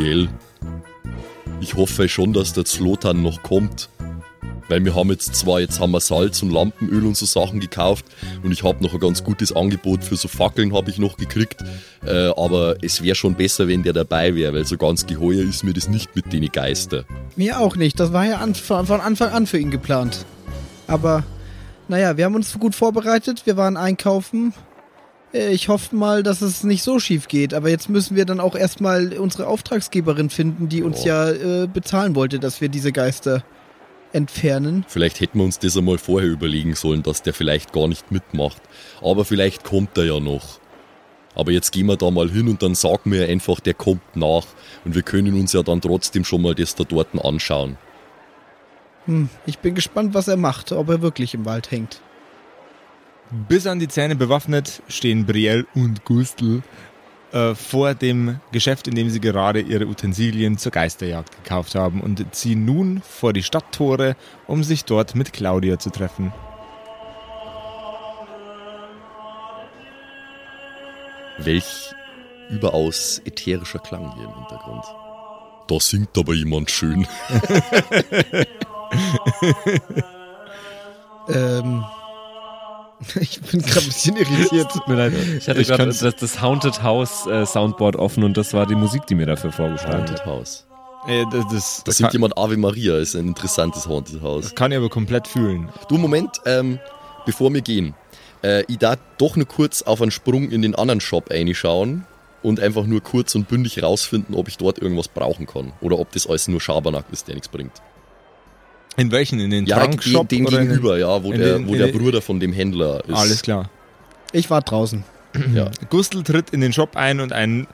Brielle. Ich hoffe schon, dass der Zlotan noch kommt. Weil wir haben jetzt zwar, jetzt haben wir Salz und Lampenöl und so Sachen gekauft und ich habe noch ein ganz gutes Angebot für so Fackeln habe ich noch gekriegt. Äh, aber es wäre schon besser, wenn der dabei wäre, weil so ganz geheuer ist mir das nicht mit den Geister. Mir auch nicht. Das war ja an, von Anfang an für ihn geplant. Aber naja, wir haben uns gut vorbereitet. Wir waren einkaufen. Äh, Ich hoffe mal, dass es nicht so schief geht. Aber jetzt müssen wir dann auch erstmal unsere Auftragsgeberin finden, die uns Oh. ja äh, bezahlen wollte, dass wir diese Geister entfernen. Vielleicht hätten wir uns das einmal vorher überlegen sollen, dass der vielleicht gar nicht mitmacht. Aber vielleicht kommt er ja noch. Aber jetzt gehen wir da mal hin und dann sagen wir einfach, der kommt nach. Und wir können uns ja dann trotzdem schon mal das da dort anschauen. Hm, ich bin gespannt, was er macht, ob er wirklich im Wald hängt. Bis an die Zähne bewaffnet stehen Brielle und Gustl äh, vor dem Geschäft, in dem sie gerade ihre Utensilien zur Geisterjagd gekauft haben und ziehen nun vor die Stadttore, um sich dort mit Claudia zu treffen. Welch überaus ätherischer Klang hier im Hintergrund. Da singt aber jemand schön. Ähm, ich bin gerade ein bisschen irritiert. Tut mir leid. Ich hatte gerade das, das Haunted House äh, Soundboard offen und das war die Musik, die mir dafür vorgeschlagen Haunted hat. House. Äh, das, das, Da das, singt jemand Ave Maria, ist ein interessantes Haunted House. das kann ich aber komplett fühlen. Du, Moment, ähm, bevor wir gehen. Äh, ich darf doch nur kurz auf einen Sprung in den anderen Shop reinschauen und einfach nur kurz und bündig rausfinden, ob ich dort irgendwas brauchen kann. Oder ob das alles nur Schabernack ist, der nichts bringt. In welchen? In den Ja, den, Trankshop? den den- gegenüber, ja, wo, der, den- wo der Bruder von dem Händler ist. Alles klar. Ich war draußen. Ja. Gustl tritt in den Shop ein und ein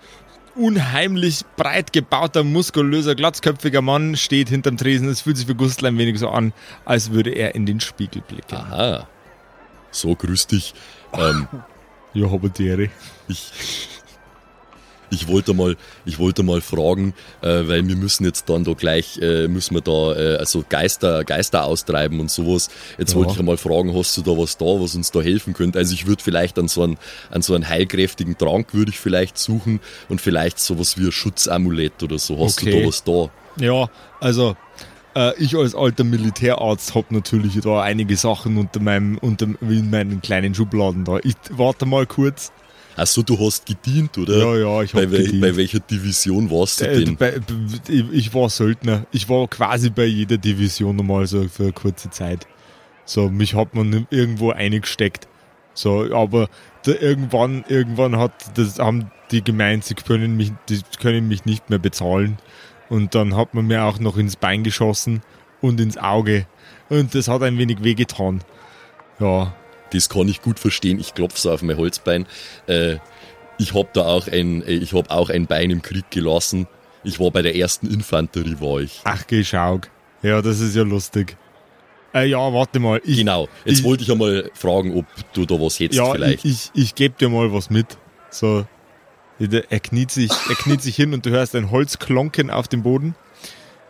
unheimlich breit gebauter, muskulöser, glatzköpfiger Mann steht hinterm Tresen. Es fühlt sich für Gustl ein wenig so an, als würde er in den Spiegel blicken. Aha. So, grüß dich. Ähm, Ja, Habertiere. ich, ich wollte mal, ich wollte mal fragen, äh, weil wir müssen jetzt dann da gleich, äh, müssen wir da, äh, also Geister, Geister austreiben und sowas. Jetzt Ja. wollte ich mal fragen, hast du da was da, was uns da helfen könnte? Also ich würde vielleicht an so einen, an so einen heilkräftigen Trank würde ich vielleicht suchen und vielleicht sowas wie ein Schutzamulett oder so. Hast du Okay. da was da? Ja, also äh, ich als alter Militärarzt habe natürlich da einige Sachen unter meinem, unter in meinen kleinen Schubladen da. Ich warte mal kurz. Achso, du hast gedient, oder? Ja, ja, ich bei, habe wel bei welcher Division warst du Äh, denn? bei, ich, ich war Söldner. Ich war quasi bei jeder Division nochmal so für eine kurze Zeit. So, mich hat man irgendwo eingesteckt. So, aber da irgendwann, irgendwann hat, das haben die gemeint, sie können mich, die können mich nicht mehr bezahlen. Und dann hat man mir auch noch ins Bein geschossen und ins Auge. Und das hat ein wenig wehgetan. Ja, Das kann ich gut verstehen. Ich klopfe so auf mein Holzbein. Äh, ich habe da auch ein, äh, ich habe auch ein Bein im Krieg gelassen. Ich war bei der ersten Infanterie, war ich. ach geschaut. Ja, das ist ja lustig. Äh, ja, warte mal. Ich, Genau. Jetzt ich- wollte ich einmal fragen, ob du da was hättest ja, vielleicht. ich, ich, ich gebe dir mal was mit. So, er kniet, sich, er kniet sich hin und du hörst ein Holzklonken auf dem Boden.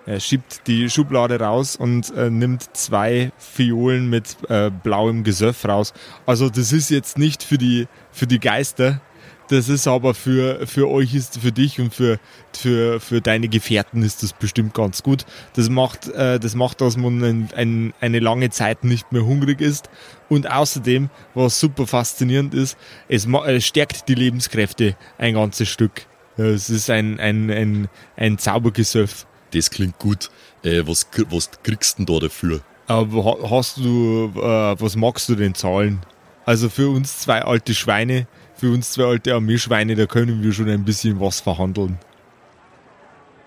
Er schiebt die Schublade raus und äh, nimmt zwei Fiolen mit äh, blauem Gesöff raus. Also das ist jetzt nicht für die, für die Geister, das ist aber für, für euch ist, für dich und für, für, für deine Gefährten ist das bestimmt ganz gut. Das macht, äh, das macht, dass man ein, ein, eine lange Zeit nicht mehr hungrig ist. Und außerdem, was super faszinierend ist, es äh, stärkt die Lebenskräfte ein ganzes Stück. Es ist ein, ein, ein, ein Zaubergesöff. Das klingt gut. Äh, was, was kriegst du denn da dafür? Aber ha- hast du, äh, was magst du denn zahlen? Also für uns zwei alte Schweine, für uns zwei alte Armeeschweine, da können wir schon ein bisschen was verhandeln.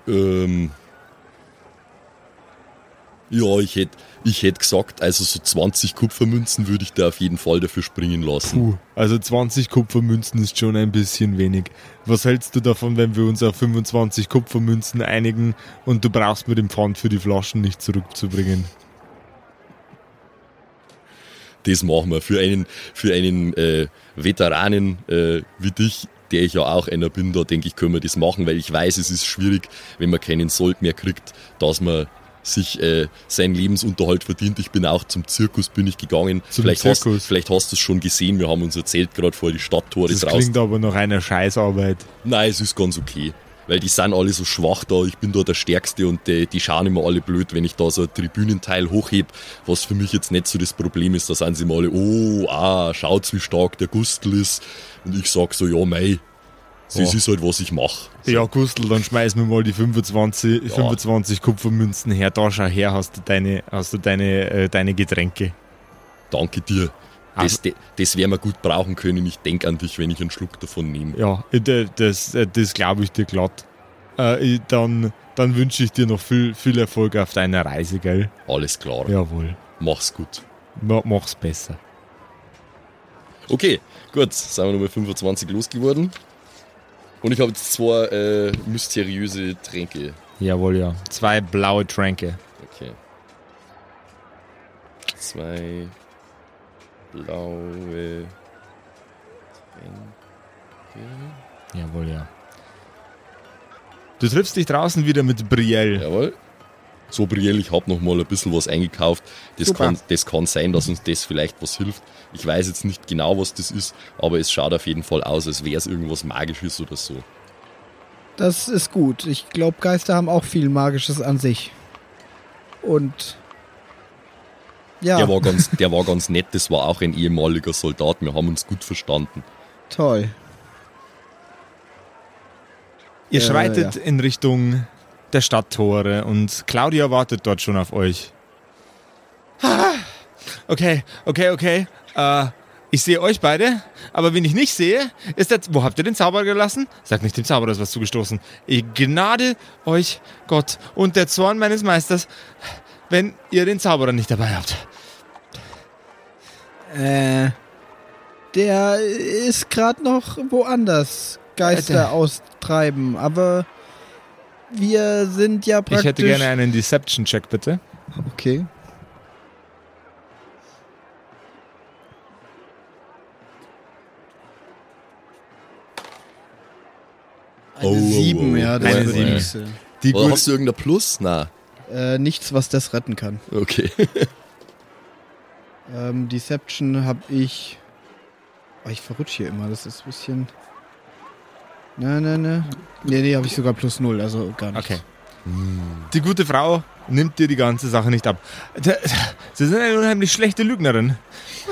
Ähm, ja, ich hätte ich hätt gesagt, also so 20 Kupfermünzen würde ich da auf jeden Fall dafür springen lassen. Puh, also 20 Kupfermünzen ist schon ein bisschen wenig. Was hältst du davon, wenn wir uns auf 25 Kupfermünzen einigen und du brauchst mir den Pfand für die Flaschen nicht zurückzubringen? Das machen wir für einen, für einen äh, Veteranen äh, wie dich, der ich ja auch einer bin, da denke ich, können wir das machen, weil ich weiß, es ist schwierig, wenn man keinen Sold mehr kriegt, dass man sich äh, seinen Lebensunterhalt verdient. Ich bin auch zum Zirkus bin ich gegangen. Zum vielleicht, Zirkus? Hast, vielleicht hast du es schon gesehen, wir haben unser Zelt gerade vor die Stadttore Das draußen. klingt aber nach einer Scheißarbeit. Nein, es ist ganz okay. Weil die sind alle so schwach da, ich bin da der Stärkste und die, die schauen immer alle blöd, wenn ich da so ein Tribünenteil hochheb, was für mich jetzt nicht so das Problem ist. Da sind sie immer alle, oh, ah, schaut wie stark der Gustl ist. Und ich sag so, ja, mei, das ist halt, was ich mache. Ja, Gustl, dann schmeiß mir mal die 25, Ja. 25 Kupfermünzen her. Da schau her, hast du deine, hast du deine, äh, deine Getränke. Danke dir. Das, de- das werden wir gut brauchen können. Ich denk an dich, wenn ich einen Schluck davon nehme. Ja, äh, das, äh, das glaube ich dir glatt. Äh, dann dann wünsche ich dir noch viel, viel Erfolg auf deiner Reise, gell? Alles klar. Jawohl. Mach's gut. Ma- Mach's besser. Okay, gut, sind wir nochmal 25 losgeworden. Und ich habe jetzt zwei äh, mysteriöse Tränke. Jawohl, ja. Zwei blaue Tränke. Okay. Zwei blaue Tränke. Jawohl, ja. Du triffst dich draußen wieder mit Brielle. Jawohl. So, Brielle, ich habe noch mal ein bisschen was eingekauft. Das Super. kann, das kann sein, dass uns das vielleicht was hilft. Ich weiß jetzt nicht genau, was das ist, aber es schaut auf jeden Fall aus, als wäre es irgendwas Magisches oder so. Das ist gut. Ich glaube, Geister haben auch viel Magisches an sich. Und ja, Der, war ganz, der war ganz nett, das war auch ein ehemaliger Soldat. Wir haben uns gut verstanden. toll. Ihr Äh, schreitet ja. in Richtung der Stadttore und Claudia wartet dort schon auf euch. Ah, Okay, okay, okay. Äh, ich sehe euch beide, aber wen ich nicht sehe, ist der... Wo habt ihr den Zauberer gelassen? Sagt nicht dem Zauberer ist was zugestoßen. Ich gnade euch Gott und der Zorn meines Meisters, wenn ihr den Zauberer nicht dabei habt. Äh, der ist gerade noch woanders Geister Äh, der- austreiben, aber wir sind ja praktisch. Ich hätte gerne einen Deception-Check, bitte. Okay. Eine Oh, oh, sieben, oh. ja, das Eine wird sieben. nichts. Die Oder hast du irgendein Plus? Na, Äh, nichts, was das retten kann. okay. Ähm, Deception habe ich. Oh, ich verrutsche hier immer, das ist ein bisschen. Ne, ne, ne. Nee, nee, habe ich sogar plus null, also gar nicht. Okay. Die gute Frau nimmt dir die ganze Sache nicht ab. Sie sind eine unheimlich schlechte Lügnerin.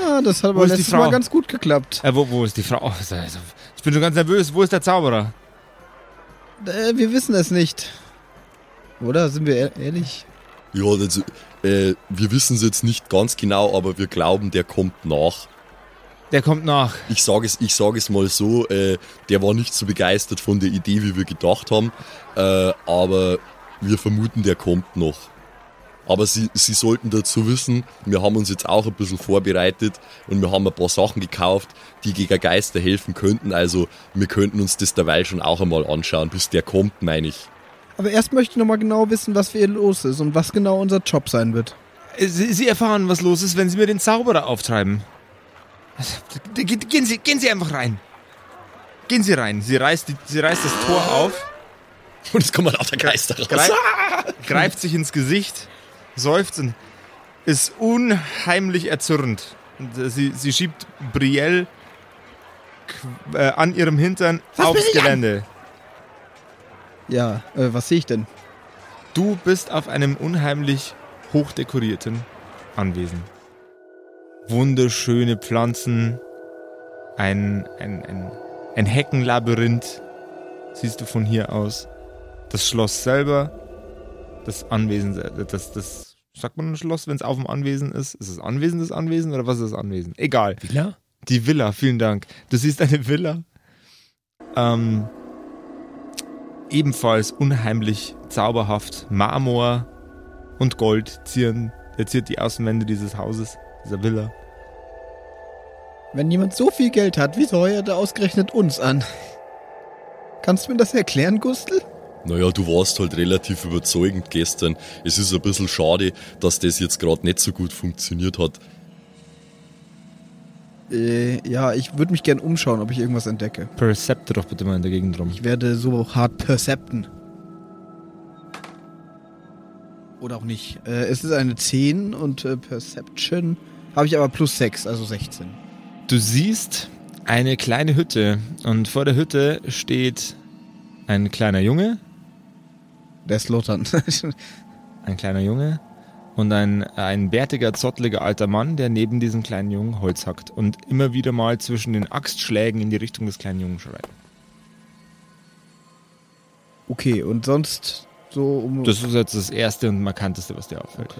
Ah, das hat Wo aber ist die letztes Frau? Mal ganz gut geklappt. Äh, wo, wo ist die Frau? Also, Ich bin schon ganz nervös. Wo ist der Zauberer? Äh, wir wissen es nicht. Oder? Sind wir ehr- ehrlich? Ja, also, äh, wir wissen es jetzt nicht ganz genau, aber wir glauben, der kommt nach. Der kommt nach. Ich sage es, ich sag es mal so, äh, der war nicht so begeistert von der Idee, wie wir gedacht haben, äh, aber wir vermuten, der kommt noch. Aber Sie, Sie sollten dazu wissen, wir haben uns jetzt auch ein bisschen vorbereitet und wir haben ein paar Sachen gekauft, die gegen Geister helfen könnten. Also wir könnten uns das derweil schon auch einmal anschauen, bis der kommt, meine ich. Aber erst möchte ich nochmal genau wissen, was für ihr los ist und was genau unser Job sein wird. Äh, Sie, Sie erfahren, was los ist, wenn Sie mir den Zauberer auftreiben. Ge- ge- Gehen Sie, gehen Sie einfach rein. Gehen Sie rein. Sie reißt, die, sie reißt das Tor auf, Und es kommen lauter Geister raus. greif, greift sich ins Gesicht, seufzt und ist unheimlich erzürnt. Und, äh, sie, sie schiebt Brielle äh, an ihrem Hintern aufs Gelände. Ja, äh, was sehe ich denn? Du bist auf einem unheimlich hochdekorierten Anwesen. Wunderschöne Pflanzen, ein, ein, ein, ein Heckenlabyrinth siehst du von hier aus. Das Schloss selber, das Anwesen, se- das, das, sagt man ein Schloss, wenn es auf dem Anwesen ist? Ist es Anwesen das Anwesen oder was ist das Anwesen? Egal. Villa? Die Villa, vielen Dank. Du siehst eine Villa. Ähm, ebenfalls unheimlich zauberhaft. Marmor und Gold zieren, ziert die Außenwände dieses Hauses, dieser Villa. Wenn jemand so viel Geld hat, wieso heuert er ausgerechnet uns an? Kannst du mir das erklären, Gustl? Naja, du warst halt relativ überzeugend gestern. Es ist ein bisschen schade, dass das jetzt gerade nicht so gut funktioniert hat. Äh, ja, ich würde mich gern umschauen, ob ich irgendwas entdecke. Percepte doch bitte mal in der Gegend rum. Ich werde so hart percepten. Oder auch nicht. Äh, es ist eine 10 und äh, Perception habe ich aber plus 6, also 16. Du siehst eine kleine Hütte und vor der Hütte steht ein kleiner Junge, Der Slotan. ein kleiner Junge und ein, ein bärtiger, zotteliger alter Mann, der neben diesem kleinen Jungen Holz hackt und immer wieder mal zwischen den Axtschlägen in die Richtung des kleinen Jungen schreit. okay, und sonst so um. Das ist jetzt das erste und markanteste, was dir auffällt.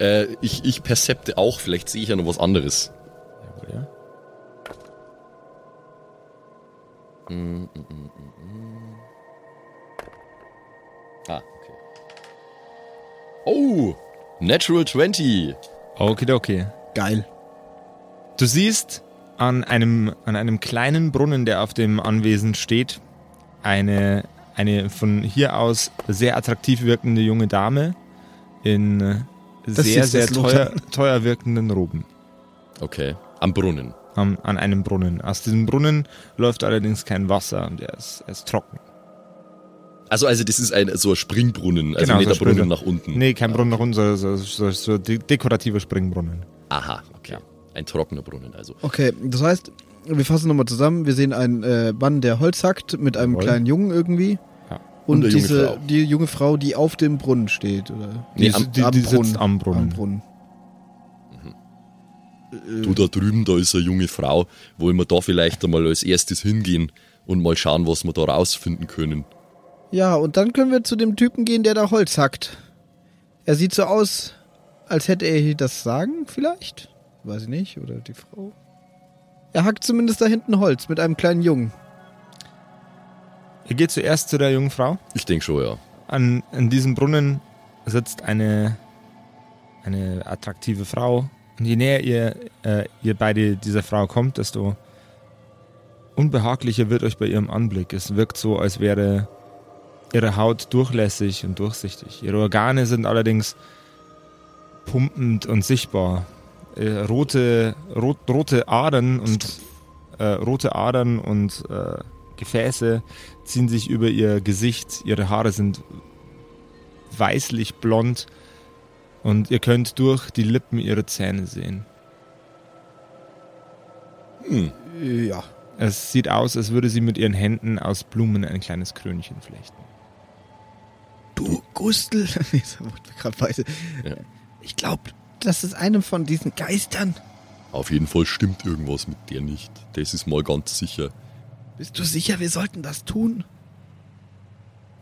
Äh, ich, ich percepte auch, vielleicht sehe ich ja noch was anderes. Jawohl, ja. Mm, mm, mm. Ah, okay. Oh, Natural 20. Okidoki. Geil. Du siehst an einem, an einem kleinen Brunnen, der auf dem Anwesen steht, eine, eine von hier aus sehr attraktiv wirkende junge Dame in äh, Das sehr, sehr teuer, teuer wirkenden Roben Okay, am Brunnen. am, an einem Brunnen. Aus diesem Brunnen läuft allerdings kein Wasser und er ist, er ist trocken. Also, also das ist ein so ein Springbrunnen, also Genau, nicht so der Brunnen nach unten. Nee, kein Brunnen nach unten, so, so, so, so de dekorativer Springbrunnen. Aha, okay. Ein trockener Brunnen also. Okay, das heißt, wir fassen nochmal zusammen. Wir sehen einen äh, Mann, der Holz hackt mit einem Jawohl. kleinen Jungen irgendwie. Ja. Und, Und junge diese, Frau. die junge Frau, die auf dem Brunnen steht, oder? Nee, die, am- die, die sitzt am Brunnen. Am Brunnen. Du da drüben, da ist eine junge Frau. Wollen wir da vielleicht einmal als erstes hingehen und mal schauen, was wir da rausfinden können? Ja, und dann können wir zu dem Typen gehen, der da Holz hackt. Er sieht so aus, als hätte er hier das Sagen, vielleicht? Weiß ich nicht, oder die Frau. Er hackt zumindest da hinten Holz mit einem kleinen Jungen. Ihr geht zuerst zu der jungen Frau. Ich denke schon, ja. An, an diesem Brunnen sitzt eine, eine attraktive Frau. Und je näher ihr, äh, ihr beide dieser Frau kommt, desto unbehaglicher wird euch bei ihrem Anblick. Es wirkt so, als wäre ihre Haut durchlässig und durchsichtig. Ihre Organe sind allerdings pumpend und sichtbar. Äh, rote, rot, rote Adern und äh, rote Adern und äh, Gefäße ziehen sich über ihr Gesicht. Ihre Haare sind weißlich blond und ihr könnt durch die Lippen ihre Zähne sehen. Hm. Ja. Es sieht aus, als würde sie mit ihren Händen aus Blumen ein kleines Krönchen flechten. Du, Gustl. Ich glaube, das ist eine von diesen Geistern. Auf jeden Fall stimmt irgendwas mit der nicht. Das ist mal ganz sicher. Bist du sicher, wir sollten das tun?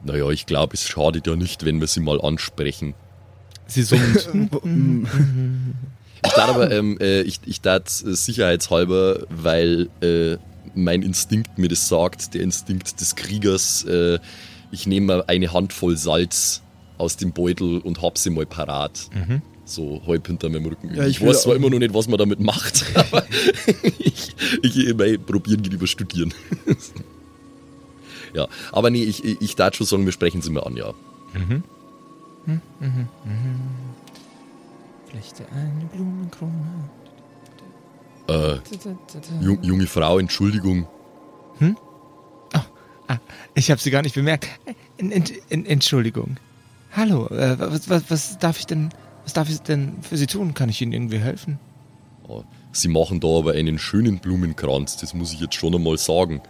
Naja, ich glaube, es schadet ja nicht, wenn wir sie mal ansprechen. Sie summt. Ich dachte aber, ähm, äh, ich, ich tat äh, sicherheitshalber, weil äh, mein Instinkt mir das sagt, der Instinkt des Kriegers, äh, ich nehme eine Handvoll Salz aus dem Beutel und hab sie mal parat. Mhm. So halb hinter meinem Rücken. Ja, ich ich weiß zwar immer noch nicht, was man damit macht, aber ich, ich, ich probieren geht über studieren. ja, aber nee, ich, ich, ich darf schon sagen, wir sprechen sie mal an, ja. Mhm. Flechte eine Blumenkrone. Äh, jung, junge Frau, Entschuldigung. Ich habe sie gar nicht bemerkt. En, Entschuldigung. Hallo, äh, was, was, was darf ich denn, was darf ich denn für Sie tun? Kann ich Ihnen irgendwie helfen? Ja, Sie machen da aber einen schönen Blumenkranz, das muss ich jetzt schon einmal sagen.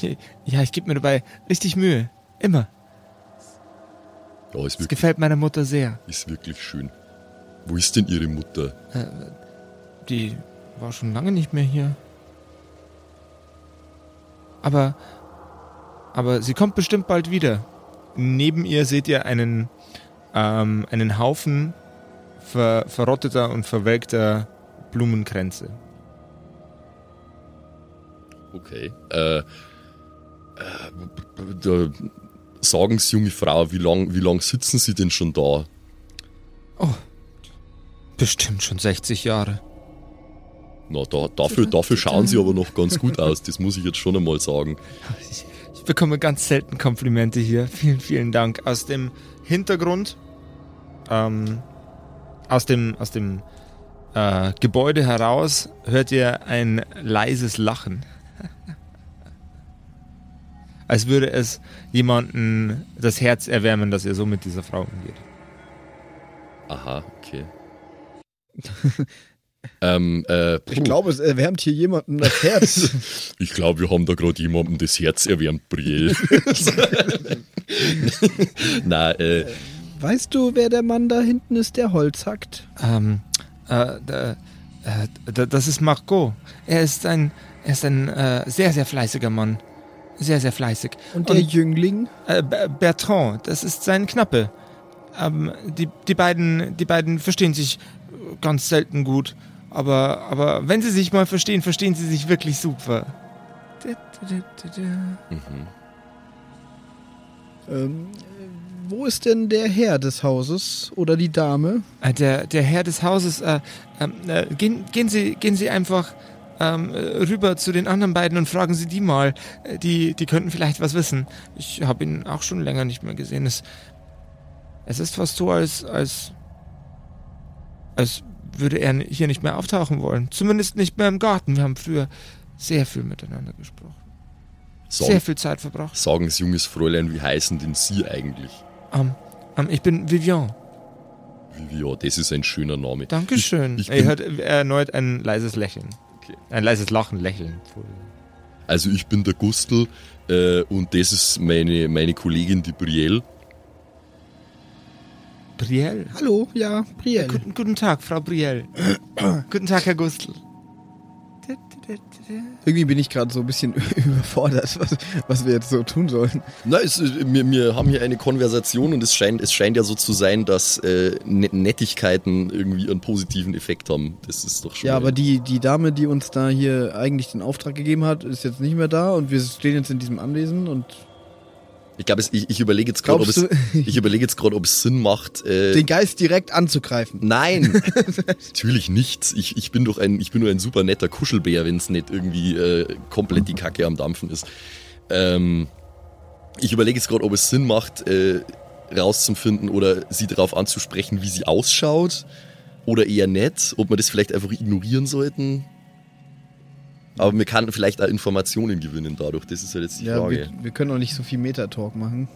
Ja, ich gebe mir dabei richtig Mühe. Immer. Ja, ist wirklich, gefällt meiner Mutter sehr. ist wirklich schön. Wo ist denn Ihre Mutter? Die war schon lange nicht mehr hier. Aber, aber sie kommt bestimmt bald wieder. Neben ihr seht ihr einen, ähm, einen Haufen ver, verrotteter und verwelkter Blumenkränze. Okay. Äh, äh, da, sagen Sie, junge Frau, wie lang, wie lang sitzen Sie denn schon da? Bestimmt schon 60 Jahre. Na, da, dafür, dafür schauen Sie aber noch ganz gut aus, das muss ich jetzt schon einmal sagen. Ich, ich bekomme ganz selten Komplimente hier. Vielen, vielen Dank. Aus dem Hintergrund, ähm, aus dem, aus dem äh, Gebäude heraus hört ihr ein leises Lachen. Als würde es jemanden das Herz erwärmen, dass ihr so mit dieser Frau umgeht. Aha, okay. Ähm, äh, Ich glaube, es erwärmt hier jemanden das Herz. ich glaube, wir haben da gerade jemandem das Herz erwärmt, Brielle. Na, äh, weißt du, wer der Mann da hinten ist, der Holz hackt? Ähm, äh, äh, da, das ist Margot. Er ist ein, er ist ein äh, sehr, sehr fleißiger Mann. Sehr, sehr fleißig. Und der Jüngling? Äh, Ber- Bertrand, das ist sein Knappe. Ähm, die, die, beiden, die beiden verstehen sich ganz selten gut. Aber, aber wenn sie sich mal verstehen, verstehen sie sich wirklich super. Ähm, wo ist denn der Herr des Hauses oder die Dame? Äh, Der, der Herr des Hauses, äh, ähm, äh, gehen, gehen, Sie, gehen Sie einfach ähm, äh, rüber zu den anderen beiden und fragen Sie die mal. Äh, Die, die könnten vielleicht was wissen. Ich habe ihn auch schon länger nicht mehr gesehen. Es, es ist fast so, als, als, als würde er hier nicht mehr auftauchen wollen. Zumindest nicht mehr im Garten. Wir haben früher sehr viel miteinander gesprochen. Sehr viel Zeit verbracht. sagen Sie, junges Fräulein, wie heißen denn Sie eigentlich? Ähm, ähm, ich bin Vivian. Ja, das ist ein schöner Name. Dankeschön. Ich- ich er hört erneut ein leises Lächeln. Okay. Ein leises Lachen, Lächeln. Also ich bin der Gustl äh, und das ist meine, meine Kollegin, die Brielle. Brielle. Hallo, ja, Brielle. Guten, guten Tag, Frau Brielle. guten Tag, Herr Gustl. Irgendwie bin ich gerade so ein bisschen überfordert, was, was wir jetzt so tun sollen. Na, es, wir, wir haben hier eine Konversation und es scheint, es scheint ja so zu sein, dass äh, Ne- Nettigkeiten irgendwie einen positiven Effekt haben. Das ist doch schon. Ja, aber die, die Dame, die uns da hier eigentlich den Auftrag gegeben hat, ist jetzt nicht mehr da und wir stehen jetzt in diesem Anwesen und ich glaube, ich, ich überlege jetzt gerade, ob es, ich überlege jetzt ob es Sinn macht. Äh, den Geist direkt anzugreifen. Nein, natürlich nicht. Ich, ich bin doch ein, ich bin nur ein super netter Kuschelbär, wenn es nicht irgendwie äh, komplett die Kacke am Dampfen ist. Ähm, ich überlege jetzt gerade, ob es Sinn macht, äh, rauszufinden oder sie darauf anzusprechen, wie sie ausschaut oder eher nicht. Ob wir das vielleicht einfach ignorieren sollten. Aber wir kann vielleicht auch Informationen gewinnen dadurch. Das ist halt jetzt die Ja, Frage. wir, wir können auch nicht so viel Metatalk machen.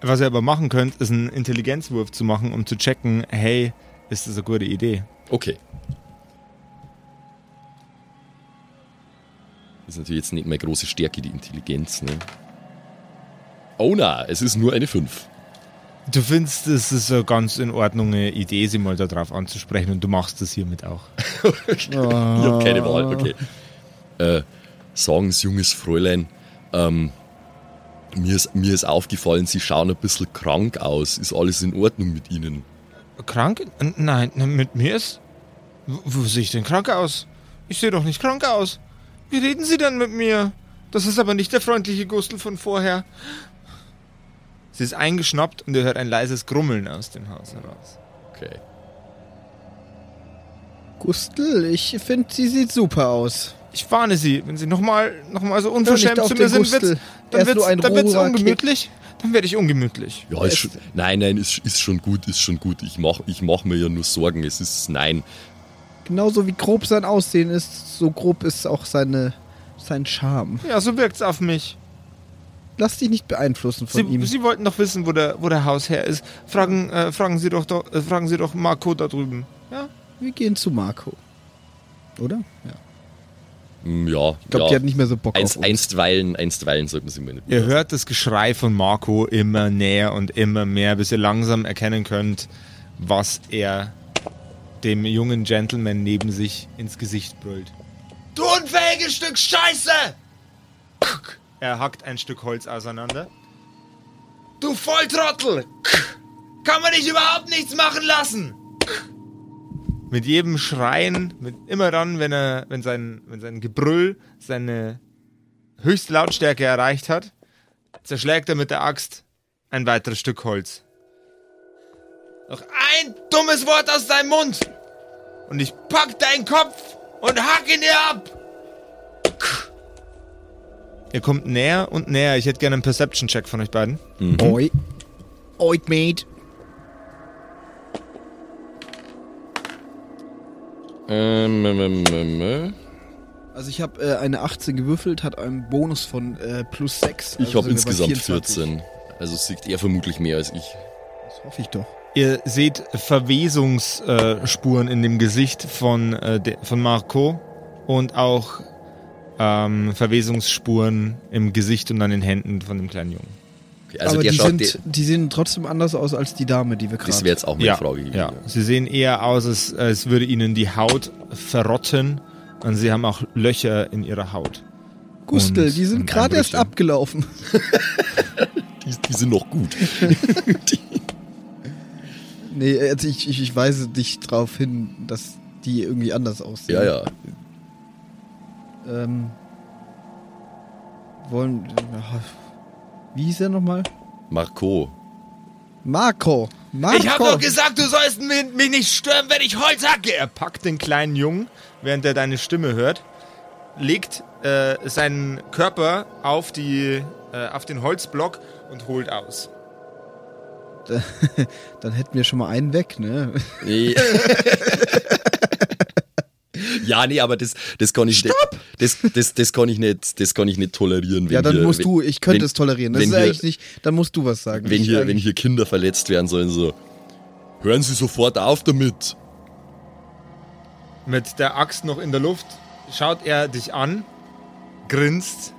Was ihr aber machen könnt, ist einen Intelligenzwurf zu machen, um zu checken, hey, ist das eine gute Idee? Okay. Das ist natürlich jetzt nicht meine große Stärke, die Intelligenz, ne? Oh na, es ist nur eine 5. Du findest, es ist eine ganz in Ordnung eine Idee, sie mal darauf anzusprechen und du machst das hiermit auch. Ich habe keine Wahl, okay. Äh, sagen Sie, junges Fräulein, ähm, mir ist, mir ist aufgefallen, Sie schauen ein bisschen krank aus. Ist alles in Ordnung mit Ihnen? Krank? Nein, mit mir ist. Wo, wo sehe ich denn krank aus? Ich sehe doch nicht krank aus. Wie reden Sie denn mit mir? Das ist aber nicht der freundliche Gustl von vorher. Sie ist eingeschnappt und ihr hört ein leises Grummeln aus dem Haus heraus. Okay. Gustl, ich finde, sie sieht super aus. Ich warne Sie, wenn Sie nochmal noch mal so unverschämt zu mir sind, wird's, dann wird's roher ungemütlich. Dann werde ich ungemütlich. Ja, ist schon, nein, nein, ist, ist schon gut, ist schon gut. Ich mach, ich mach mir ja nur Sorgen. Es ist, nein. Genauso wie grob sein Aussehen ist, so grob ist auch seine, sein Charme. Ja, so wirkt's auf mich. Lass dich nicht beeinflussen von Sie, ihm. Sie wollten doch wissen, wo der, wo der Hausherr ist. Fragen, äh, fragen Sie doch, doch äh, fragen Sie doch Marco da drüben. Ja? Wir gehen zu Marco. Oder? Ja. Hm, Ja, Ich glaube, ja. die hat nicht mehr so Bock Einst, auf uns. einstweilen, einstweilen sollten Sie mir nicht. Ihr hört das Geschrei von Marco immer näher und immer mehr, bis ihr langsam erkennen könnt, was er dem jungen Gentleman neben sich ins Gesicht brüllt. Du unfähiges Stück Scheiße! Er hackt ein Stück Holz auseinander. Du Volltrottel! Kann man dich überhaupt nichts machen lassen! Mit jedem Schreien, mit immer dann, wenn er, wenn sein, wenn sein Gebrüll seine höchste Lautstärke erreicht hat, zerschlägt er mit der Axt ein weiteres Stück Holz. Noch ein dummes Wort aus deinem Mund und ich pack deinen Kopf und hack ihn dir ab. Ihr kommt näher und näher. Ich hätte gerne einen Perception-Check von euch beiden. Oi. Oit, mate. Ähm, ähm, ähm, ähm, äh. Also ich habe äh, eine 18 gewürfelt, hat einen Bonus von äh, plus 6. Ich also habe wir bei insgesamt 24. 14. Also siegt er vermutlich mehr als ich. Das hoffe ich doch. Ihr seht Verwesungsspuren in dem Gesicht von, äh, de, von Marco und auch ähm, Verwesungsspuren im Gesicht und an den Händen von dem kleinen Jungen. Okay, also aber die, schaut, sind, der, die sehen trotzdem anders aus als die Dame, die wir das gerade. wäre jetzt auch meine ja, Frage gewesen. ja. Sie sehen eher aus, als, als würde ihnen die Haut verrotten und sie haben auch Löcher in ihrer Haut. Gustel, und- die sind gerade erst abgelaufen. Die, die sind noch gut. die, Nee, also ich, ich, ich weise dich darauf hin, dass die irgendwie anders aussehen. ja, ja. Ähm, wollen. ja, Wie hieß er nochmal? Marco. Marco. Marco. gesagt, du sollst mich, mich nicht stören, wenn ich Holz hacke. Er packt den kleinen Jungen, während er deine Stimme hört, legt äh, seinen Körper auf, die, äh, auf den Holzblock und holt aus. Dann hätten wir schon mal einen weg, ne? Nee. ja, nee, aber das, das kann ich Stopp! Das, das, das kann ich nicht, das kann ich nicht tolerieren. Wenn ja, dann hier, musst wenn, du, ich könnte wenn- es tolerieren. Das ist hier- eigentlich nicht, dann musst du was sagen. Wenn hier, wenn hier Kinder verletzt werden sollen, so. Hören Sie sofort auf damit. Mit der Axt noch in der Luft schaut er dich an, grinst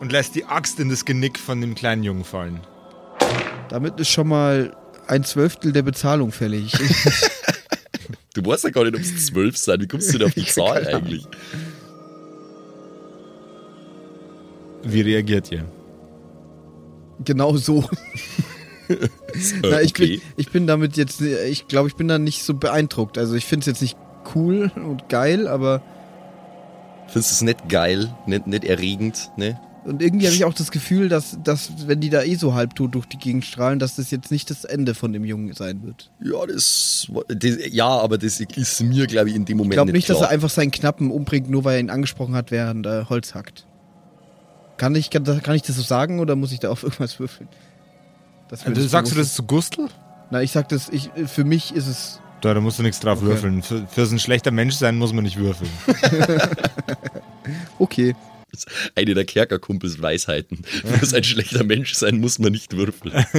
und lässt die Axt in das Genick von dem kleinen Jungen fallen. Damit ist schon mal ein Zwölftel der Bezahlung fällig. Du weißt ja gar nicht, ob es zwölf sind. Wie kommst du denn auf die Zahl eigentlich? Wie reagiert ihr? genau so. Na, ich, okay. bin, ich bin damit jetzt, ich glaube, ich bin da nicht so beeindruckt. Also ich finde es jetzt nicht cool und geil, aber Findest du es nicht geil, nicht, nicht erregend, ne? Und irgendwie habe ich auch das Gefühl, dass, dass wenn die da eh so halbtot durch die Gegend strahlen, dass das jetzt nicht das Ende von dem Jungen sein wird. Ja, das, das ja, aber das ist mir, glaube ich, in dem Moment Ich glaube nicht, dass klar. er einfach seinen Knappen umbringt, nur weil er ihn angesprochen hat, während er Holz hackt. Kann ich, kann, kann ich das so sagen oder muss ich da auf irgendwas würfeln? Das Also, sagst du das zu Gustl? Na, ich sag das, ich, für mich ist es. Da, da musst du nichts drauf Okay. würfeln. Für, für so ein schlechter Mensch sein muss man nicht würfeln. Okay. Eine der Kerkerkumpels Weisheiten. Für ein schlechter Mensch sein muss man nicht würfeln.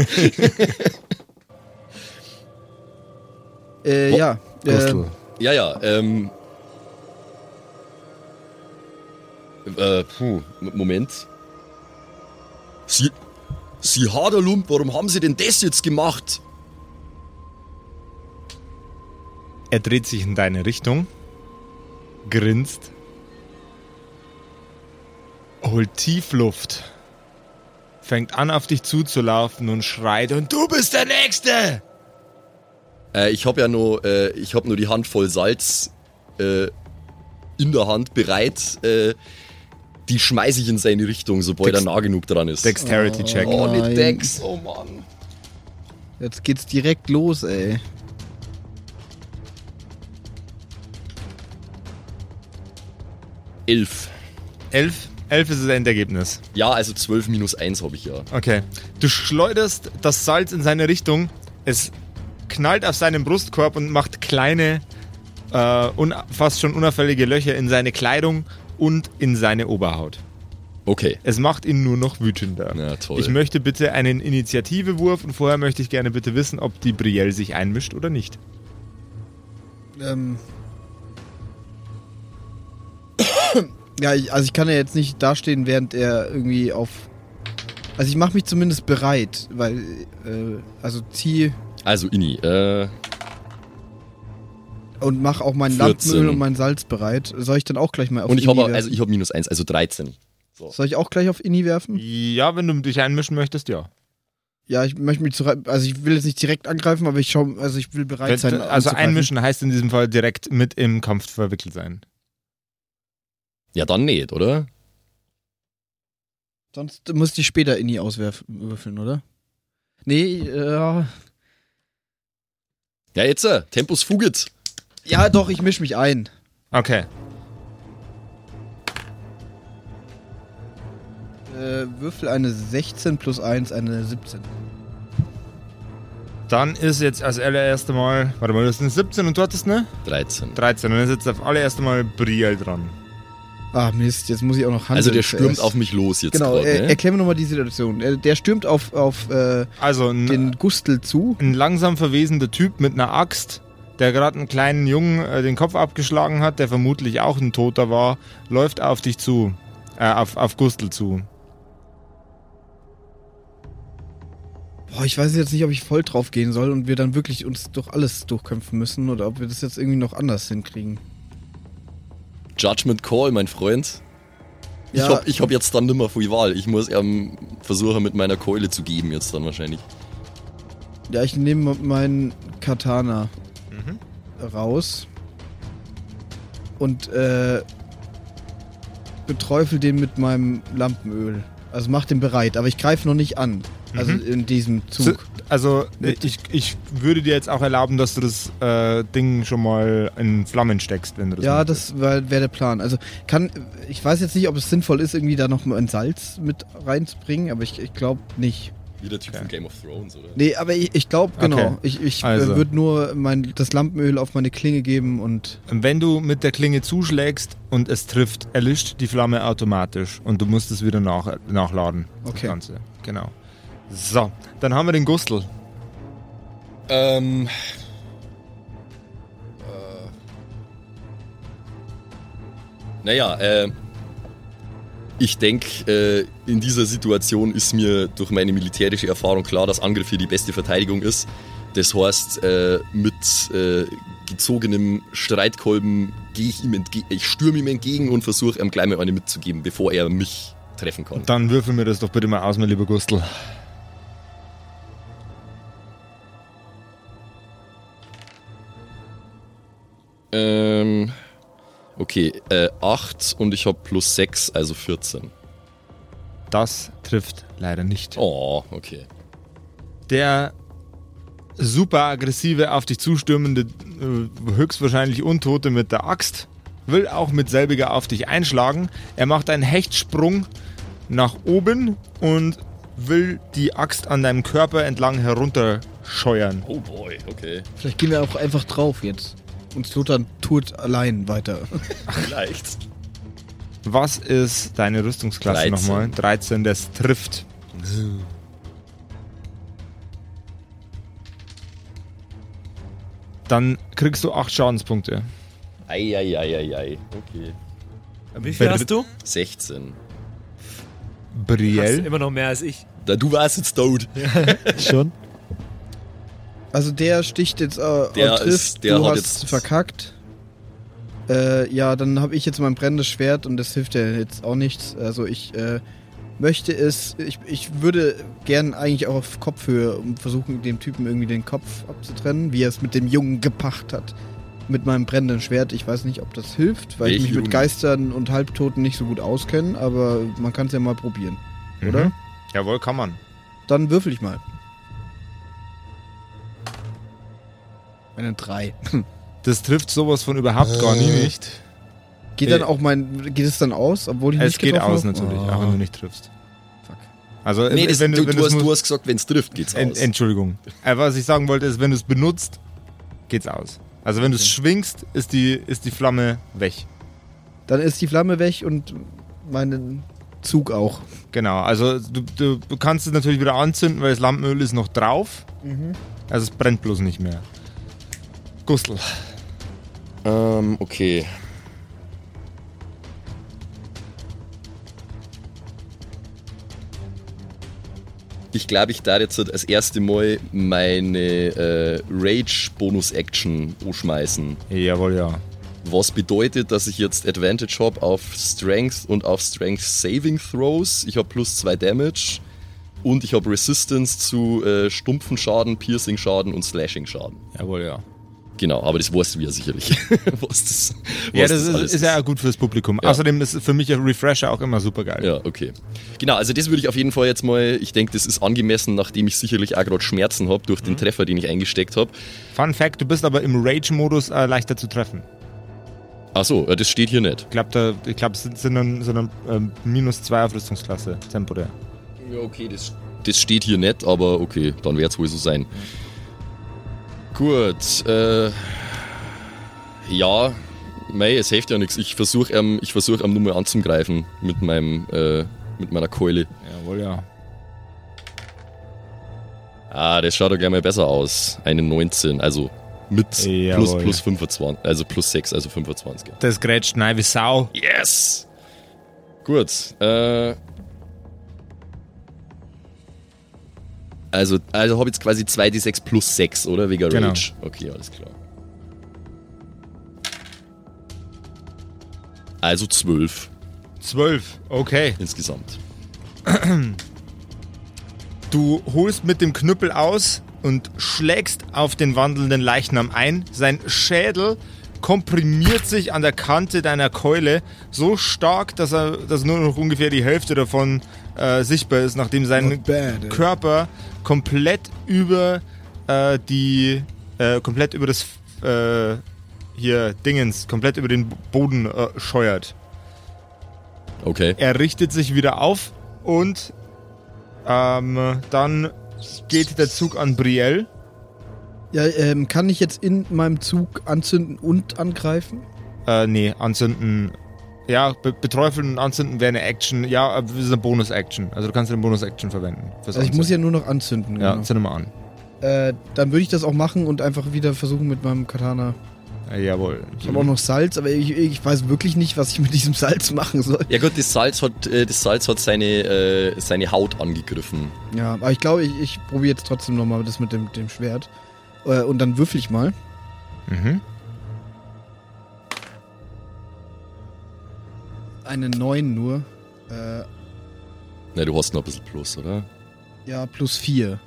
Äh, ja. Äh. Ja, ja, ähm. Äh, puh, Moment. Sie. Sie Haderlump, warum haben Sie denn das jetzt gemacht? Er dreht sich in deine Richtung, grinst, holt tief Luft, fängt an auf dich zuzulaufen und schreit und du bist der Nächste! Äh, ich habe ja nur, äh, ich habe nur die Hand voll Salz äh, in der Hand bereit. Äh, die schmeiße ich in seine Richtung, sobald Dex- er nah genug dran ist. Dexterity Check. oh, Nein. nicht Dex, oh Mann. Jetzt geht's direkt los, ey. Elf. Elf? Elf ist das Endergebnis. Ja, also 12 minus 1 habe ich ja. Okay. Du schleuderst das Salz in seine Richtung. Es knallt auf seinen Brustkorb und macht kleine, äh, un fast schon unauffällige Löcher in seine Kleidung und in seine Oberhaut. Okay. Es macht ihn nur noch wütender. Na toll. Ich möchte bitte einen Initiativewurf und vorher möchte ich gerne bitte wissen, ob die Brielle sich einmischt oder nicht. Ähm. Ja, ich, also ich kann ja jetzt nicht dastehen, während er irgendwie auf. Also ich mache mich zumindest bereit, weil, äh, also zieh Also, Inni, äh, und mach auch mein 14. Lampenöl und mein Salz bereit. Soll ich dann auch gleich mal auf und ich Inni habe, werfen? also ich habe minus 1, also 13. Soll ich auch gleich auf Inni werfen? Ja, wenn du dich einmischen möchtest, ja. Ja, ich möchte mich zurück, also ich will jetzt nicht direkt angreifen, aber ich schau, also ich will bereit sein. also anzugreifen. einmischen heißt in diesem Fall direkt mit im Kampf verwickelt sein. Ja, dann nicht, oder? Sonst müsste ich später Inni auswürfeln, oder? Nee, äh, ja. Ja, jetzt, äh, Tempus Fugit. Ja, doch, ich misch mich ein. Okay. Äh, Würfel eine 16 plus 1, eine 17. Dann ist jetzt als allererste Mal, warte mal, das ist eine 17 und du hattest eine 13. 13. Dann ist jetzt auf allererste Mal Brielle dran. Ah, Mist, jetzt muss ich auch noch handeln. Also der stürmt zuerst. auf mich los jetzt Genau, gerade, äh, ne? erklär mir nochmal die Situation. Äh, Der stürmt auf, auf äh, Also ein, den Gustel zu. ein langsam verwesender Typ mit einer Axt, der gerade einen kleinen Jungen äh, den Kopf abgeschlagen hat, der vermutlich auch ein Toter war, läuft auf dich zu. Äh, auf, auf Gustl zu. Boah, ich weiß jetzt nicht, ob ich voll drauf gehen soll und wir dann wirklich uns durch alles durchkämpfen müssen oder ob wir das jetzt irgendwie noch anders hinkriegen. Judgment Call, mein Freund. Ich Ja. hab, ich hab jetzt dann nimmer viel Wahl. Ich muss ihm versuchen, mit meiner Keule zu geben jetzt dann wahrscheinlich. Ja, ich nehme meinen Katana Mhm. raus und äh, beträufel den mit meinem Lampenöl. Also mach den bereit, aber ich greife noch nicht an. Also Mhm. in diesem So, Zug. also ich, ich würde dir jetzt auch erlauben, dass du das äh, Ding schon mal in Flammen steckst, wenn du das ja, möchtest. das wäre wär der Plan. Also kann, ich weiß jetzt nicht, ob es sinnvoll ist, irgendwie da noch mal ein Salz mit reinzubringen, aber ich, ich glaube nicht. Wie der Typ Okay. von Game of Thrones, oder? Nee, aber ich, ich glaube, genau. Okay. Ich, ich Also. äh, würde nur mein, das Lampenöl auf meine Klinge geben und Wenn du mit der Klinge zuschlägst und es trifft, erlischt die Flamme automatisch und du musst es wieder nach, nachladen. Das Okay. Ganze. Genau. So, dann haben wir den Gustl. Ähm. Äh, naja, äh. Ich denke, äh, in dieser Situation ist mir durch meine militärische Erfahrung klar, dass Angriff hier die beste Verteidigung ist. Das heißt, äh, mit äh, gezogenem Streitkolben gehe ich ihm entgegen, ich stürme ihm entgegen und versuche ihm gleich mal eine mitzugeben, bevor er mich treffen kann. Dann würfel mir das doch bitte mal aus, mein lieber Gustl. Ähm, okay, äh, 8 und ich habe plus 6, also 14. Das trifft leider nicht. Oh, okay. Der super aggressive, auf dich zustürmende, äh, höchstwahrscheinlich Untote mit der Axt will auch mit selbiger auf dich einschlagen. Er macht einen Hechtsprung nach oben und will die Axt an deinem Körper entlang herunterscheuern. Oh boy, okay. vielleicht gehen wir auch einfach drauf jetzt. Und Slotan tut allein weiter. Vielleicht. Was ist deine Rüstungsklasse 13. nochmal? 13, das trifft. Dann kriegst du 8 Schadenspunkte. Eieieiei. Okay. Wie viel Ber- hast du? 16. Hast Brielle. immer noch mehr als ich. Da, du warst jetzt tot. Schon? Also der sticht jetzt äh, Der und trifft, ist- der du hat hast jetzt- verkackt. Äh, ja, dann habe ich jetzt mein brennendes Schwert und das hilft ja jetzt auch nichts. Also ich äh, möchte es, ich, ich würde gern eigentlich auch auf Kopfhöhe um versuchen, dem Typen irgendwie den Kopf abzutrennen, wie er es mit dem Jungen gepacht hat. Mit meinem brennenden Schwert. Ich weiß nicht, ob das hilft, weil ich Welchen mich mit Jungen? Geistern und Halbtoten nicht so gut auskenne, aber man kann es ja mal probieren, oder? Mhm. Jawohl, kann man. Dann würfel ich mal. Eine 3. Das trifft sowas von überhaupt gar nie nicht. Geht Äh, dann auch mein. Geht es dann aus, obwohl ich Es nicht geht getroffen aus habe? natürlich, Oh. auch wenn du nicht triffst. Fuck. Also, Nee, äh, das, wenn du, wenn du, hast, du hast gesagt, wenn es trifft, geht's Ent, aus. Entschuldigung. Äh, was ich sagen wollte, ist, wenn du es benutzt, geht's aus. Also wenn du es schwingst, ist die, ist die Flamme weg. Dann ist die Flamme weg und meinen Zug auch. Genau, also du, du, du kannst es natürlich wieder anzünden, weil das Lampenöl ist noch drauf. Also es brennt bloß nicht mehr. Gustl. Ähm, okay. Ich glaube, ich darf jetzt das erste Mal meine äh, Rage-Bonus-Action anschmeißen. Jawohl, ja. Was bedeutet, dass ich jetzt Advantage habe auf Strength und auf Strength Saving Throws. Ich habe plus 2 Damage. Und ich habe Resistance zu äh, stumpfen Schaden, Piercing Schaden und Slashing Schaden. Jawohl, ja. Genau, aber das weißt du ja sicherlich. was das, was Ja, das, alles ist, ist ja auch gut fürs Publikum. Ja. Außerdem ist für mich ein Refresher auch immer super geil. Ja, okay. Genau, also das würde ich auf jeden Fall jetzt mal, ich denke, das ist angemessen, nachdem ich sicherlich auch gerade Schmerzen habe durch den Treffer, den ich eingesteckt habe. Fun Fact, du bist aber im Rage-Modus äh, leichter zu treffen. Achso, das steht hier nicht. Ich glaube, da, ich glaub, es sind, dann, sind dann ähm, minus 2 auf Rüstungsklasse, temporär. Ja, okay, das, das steht hier nicht, aber okay, dann wird es wohl so sein. Gut, äh, ja, Mei, es hilft ja nichts. Ich versuche ähm, ich versuch, ähm, nur mal anzugreifen mit meinem, äh, mit meiner Keule. Jawohl, ja. Ah, das schaut doch gleich mal besser aus. Eine 19, also mit plus, Jawohl. plus 25, also plus 6, also 25. Das grätscht nein wie Sau. Yes! Gut, äh. Also, also habe ich jetzt quasi 2d6 plus 6, oder? Wegen Genau. Rage. Okay, alles klar. Also 12 Zwölf. Okay. insgesamt. Du holst mit dem Knüppel aus und schlägst auf den wandelnden Leichnam ein. Sein Schädel komprimiert sich an der Kante deiner Keule so stark, dass er dass nur noch ungefähr die Hälfte davon äh, sichtbar ist, nachdem sein bad. Körper komplett über äh, die äh, komplett über das äh, hier Dingens komplett über den Boden äh, scheuert. Okay. Er richtet sich wieder auf und ähm, dann geht der Zug an Brielle. Ja, ähm, kann ich jetzt in meinem Zug anzünden und angreifen? Äh, nee, anzünden. Ja, be beträufeln und anzünden wäre eine Action. Ja, aber das ist eine Bonus-Action. Also du kannst eine Bonus-Action verwenden. Also ich muss ja nur noch anzünden. Ja, genau. zünde mal an. Äh, dann würde ich das auch machen und einfach wieder versuchen mit meinem Katana. Äh, jawohl. Ich habe auch noch Salz, aber ich, ich weiß wirklich nicht, was ich mit diesem Salz machen soll. Ja gut, das Salz hat, äh, das Salz hat seine, äh, seine Haut angegriffen. Ja, aber ich glaube, ich, ich probiere jetzt trotzdem nochmal das mit dem, dem Schwert. Äh, und dann würfel ich mal. Mhm. Eine 9 nur. Äh, Ne, du hast noch ein bisschen plus, oder? ja, plus 4.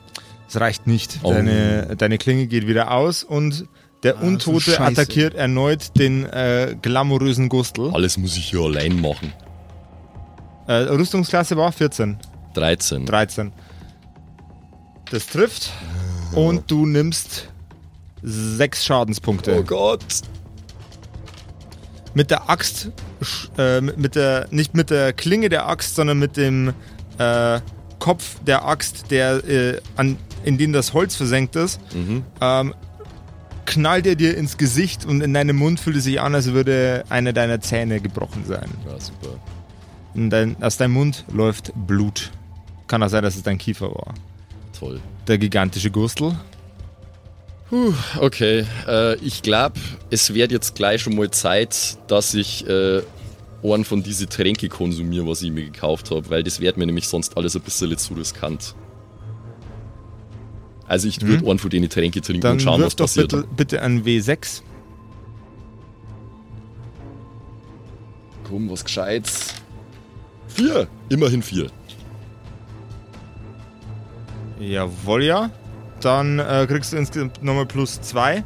Das reicht nicht. Oh. Deine, deine Klinge geht wieder aus und der Ah, Untote attackiert erneut den äh, glamourösen Gustel. Alles muss ich hier allein machen. Äh, Rüstungsklasse war 14. 13. 13. Das trifft. Und du nimmst sechs Schadenspunkte. Oh Gott. Mit der Axt, äh, mit der, nicht mit der Klinge der Axt, sondern mit dem äh, Kopf der Axt, der, äh, an, in den das Holz versenkt ist, Mhm. ähm, knallt er dir ins Gesicht und in deinem Mund fühlt es sich an, als würde einer deiner Zähne gebrochen sein. Ja, super. In dein, aus deinem Mund läuft Blut. Kann auch sein, dass es dein Kiefer war. Toll. Der gigantische Gustel. Puh, okay. Äh, ich glaube, es wird jetzt gleich schon mal Zeit, dass ich äh, einen von diesen Tränke konsumiere, was ich mir gekauft habe, weil das wird mir nämlich sonst alles ein bisschen zu riskant. Also ich würde einen von den Tränke trinken Dann und schauen, was doch passiert. bitte, bitte ein W6. Komm, was Gescheites. Vier. Immerhin vier. Jawohl, ja. Dann äh, kriegst du insgesamt nochmal plus 2.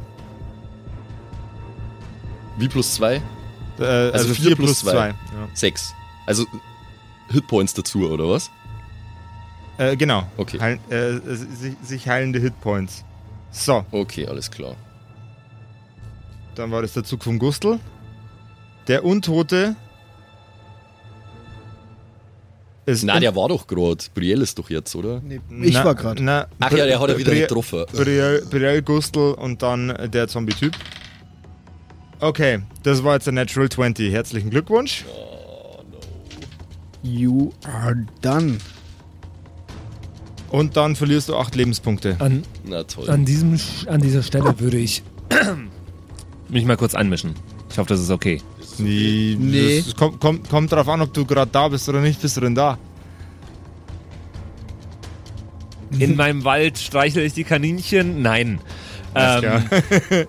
Wie plus zwei? Äh, also vier 4 plus plus zwei. 2. Ja. Sechs. Also Hitpoints dazu, oder was? Äh, genau. Okay. Heil, äh, sich, sich heilende Hitpoints. So, Okay, alles klar. dann war das der Zug vom Gustel. Der Untote ist. Na, der war doch gerade. Brielle ist doch jetzt, oder? Nee, ich Na- war gerade. Ach ja, der hat er wieder Bri- getroffen. Brielle, Brielle Gustel und dann der Zombie-Typ. Okay, das war jetzt der Natural 20. Herzlichen Glückwunsch. You are done. Und dann verlierst du 8 Lebenspunkte. An, Na toll. an, diesem, an dieser Stelle würde ich mich mal kurz einmischen. Ich hoffe, das ist okay. Nee. Nee. Das kommt, kommt, kommt drauf an, ob du gerade da bist oder nicht. Bist du denn da? In meinem Wald streichle ich die Kaninchen? Nein. Ähm,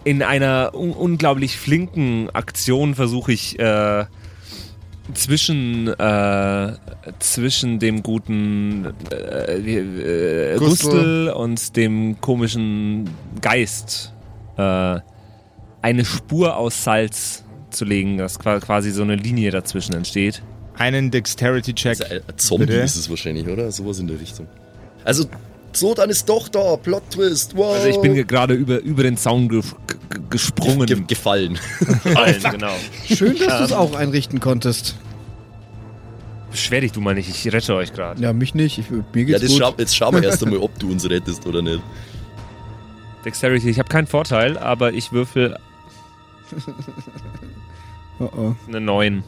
in einer un unglaublich flinken Aktion versuche ich äh, zwischen, äh, zwischen dem guten äh, äh, Gustl. Und dem komischen Geist äh, eine Spur aus Salz zu legen, dass qua- quasi so eine Linie dazwischen entsteht. Einen Dexterity-Check. Also ein Zombie Bitte? ist es wahrscheinlich, oder? Sowas in der Richtung. Also, so, dann ist doch da. Plot Twist. Wow. Also ich bin ge- gerade über, über den Zaun ge ge gesprungen. Ge gefallen. gefallen, genau. Schön, dass du es auch einrichten konntest. Beschwer dich du mal nicht, ich rette euch gerade. Ja, mich nicht. Ich, mir Ja, geht's das gut. schau, jetzt schauen wir erst einmal, ob du uns rettest oder nicht. Dexterity, ich habe keinen Vorteil, aber ich würfel Oh oh. Eine 9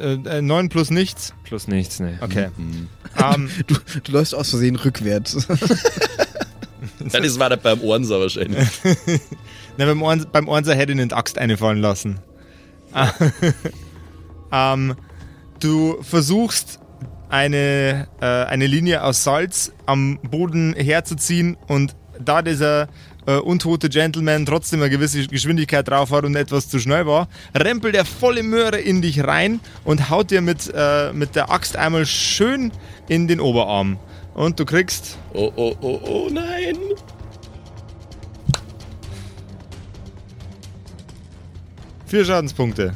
Äh, äh, 9 plus nichts. plus nichts, ne. Okay. Mhm. ähm, Du, du läufst aus Versehen rückwärts. Ja, das war dann beim Ohrenser wahrscheinlich. na, beim, Ohren, beim Ohrenser hätte ich die Axt einfallen lassen. ähm, du versuchst eine, äh, eine Linie aus Salz am Boden herzuziehen und da dieser äh, untote Gentleman trotzdem eine gewisse Geschwindigkeit drauf hat und etwas zu schnell war, rempelt er volle Möhre in dich rein und haut dir mit, äh, mit der Axt einmal schön in den Oberarm. Und du kriegst Oh, oh, oh, oh, nein. vier Schadenspunkte.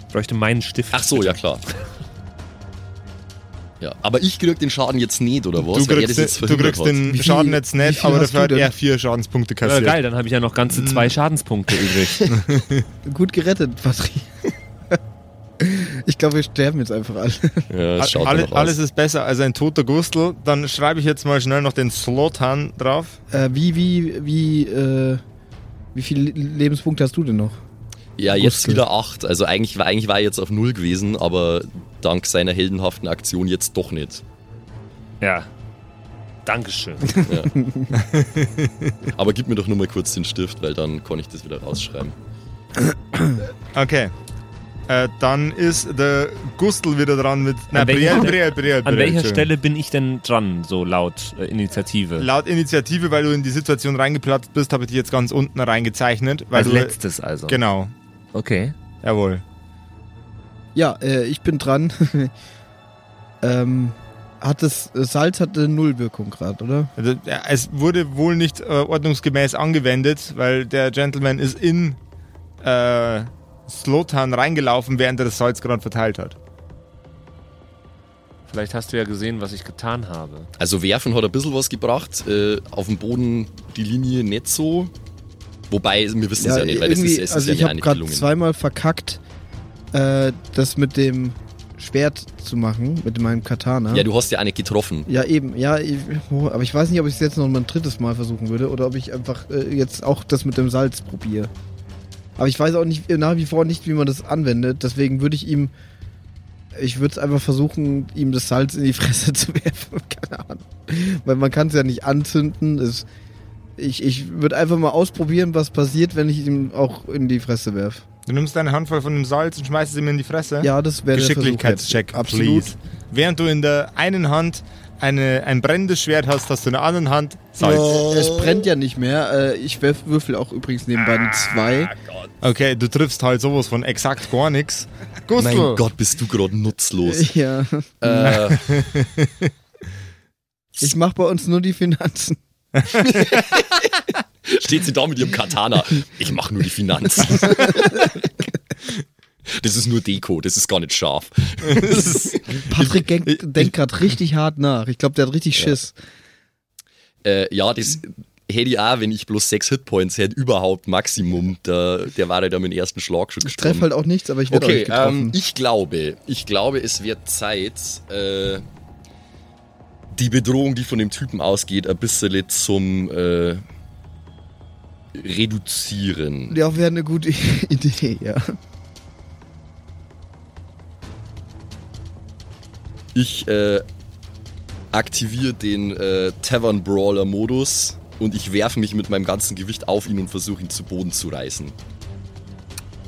Ich bräuchte meinen Stift. Ach so, ja klar. Ja, aber ich krieg den Schaden jetzt nicht, oder was? Du kriegst, das jetzt den, du kriegst den Schaden jetzt nicht, aber dafür hat er vier Schadenspunkte kassiert. geil, dann habe ich ja noch ganze zwei Schadenspunkte übrig. Gut gerettet, Patrick. Ich glaube, wir sterben jetzt einfach alle. Ja, das schaut Alle, alles ist besser als ein toter Gustl. Dann schreibe ich jetzt mal schnell noch den Slotan drauf. Äh, wie, wie, wie, äh, wie viele Lebenspunkte hast du denn noch? Ja, jetzt wieder 8. Also eigentlich war, eigentlich war er jetzt auf 0 gewesen, aber dank seiner heldenhaften Aktion jetzt doch nicht. ja. Dankeschön. Aber gib mir doch nur mal kurz den Stift, weil dann kann ich das wieder rausschreiben. Okay. Äh, dann ist der Gustl wieder dran mit. Na, An Stelle- Brielle, Brielle, An welcher. Stelle bin ich denn dran, so laut äh, Initiative? Laut Initiative, weil du in die Situation reingeplatzt bist, habe ich dich jetzt ganz unten reingezeichnet. Weil Als du, letztes also. Genau. Okay. Jawohl. Ja, äh, ich bin dran. ähm, hat das äh, Salz hatte Nullwirkung gerade, oder? Also, ja, es wurde wohl nicht äh, ordnungsgemäß angewendet, weil der Gentleman ist in äh, Slotan reingelaufen, während er das Salz gerade verteilt hat. Vielleicht hast du ja gesehen, was ich getan habe. Also werfen hat ein bisschen was gebracht, äh, auf dem Boden die Linie nicht so. Wobei, wir wissen es ja, nicht, weil das ist, es ist also ja ich habe nicht gerade gelungen. zweimal verkackt, äh, das mit dem Schwert zu machen, mit meinem Katana. Ja, du hast ja nicht getroffen. Ja, eben, ja, ich, oh, aber ich weiß nicht, ob ich es jetzt noch mal ein drittes Mal versuchen würde oder ob ich einfach äh, jetzt auch das mit dem Salz probiere. Aber ich weiß auch nicht nach wie vor nicht, wie man das anwendet, deswegen würde ich ihm, ich würde es einfach versuchen, ihm das Salz in die Fresse zu werfen, keine Ahnung. Weil man kann es ja nicht anzünden, es, ich, ich würde einfach mal ausprobieren, was passiert, wenn ich ihm auch in die Fresse werfe. Du nimmst eine Handvoll von dem Salz und schmeißt es ihm in die Fresse. Ja, das wäre der Versuch Geschicklichkeitscheck, jetzt. Absolut. please. Während du in der einen Hand eine, ein brennendes Schwert hast, hast du in der anderen Hand Salz. Es brennt ja nicht mehr. Äh, Ich werf, würfel auch übrigens nebenbei eine 2. Okay, du triffst halt sowas von exakt gar nichts. Gustl, Mein Gott, bist du gerade nutzlos. Ja. äh, Ich mach bei uns nur die Finanzen. steht sie da mit ihrem Katana. Ich mache nur die Finanzen. Das ist nur Deko, das ist gar nicht scharf. Das ist, Patrick denkt, denkt gerade richtig hart nach. Ich glaube, der hat richtig Schiss. äh, ja, das hätte ich auch, wenn ich bloß sechs Hitpoints hätte, überhaupt Maximum. Der, der war ja da mit dem ersten Schlag schon Ich treffe halt auch nichts, aber ich werde auch Okay, nicht getroffen. ähm, ich glaube, ich glaube, es wird Zeit, äh, die Bedrohung, die von dem Typen ausgeht, ein bisschen zum äh, Reduzieren. ja, wäre eine gute Idee, ja. Ich äh, aktiviere den äh, Tavern Brawler Modus und ich werfe mich mit meinem ganzen Gewicht auf ihn und versuche ihn zu Boden zu reißen.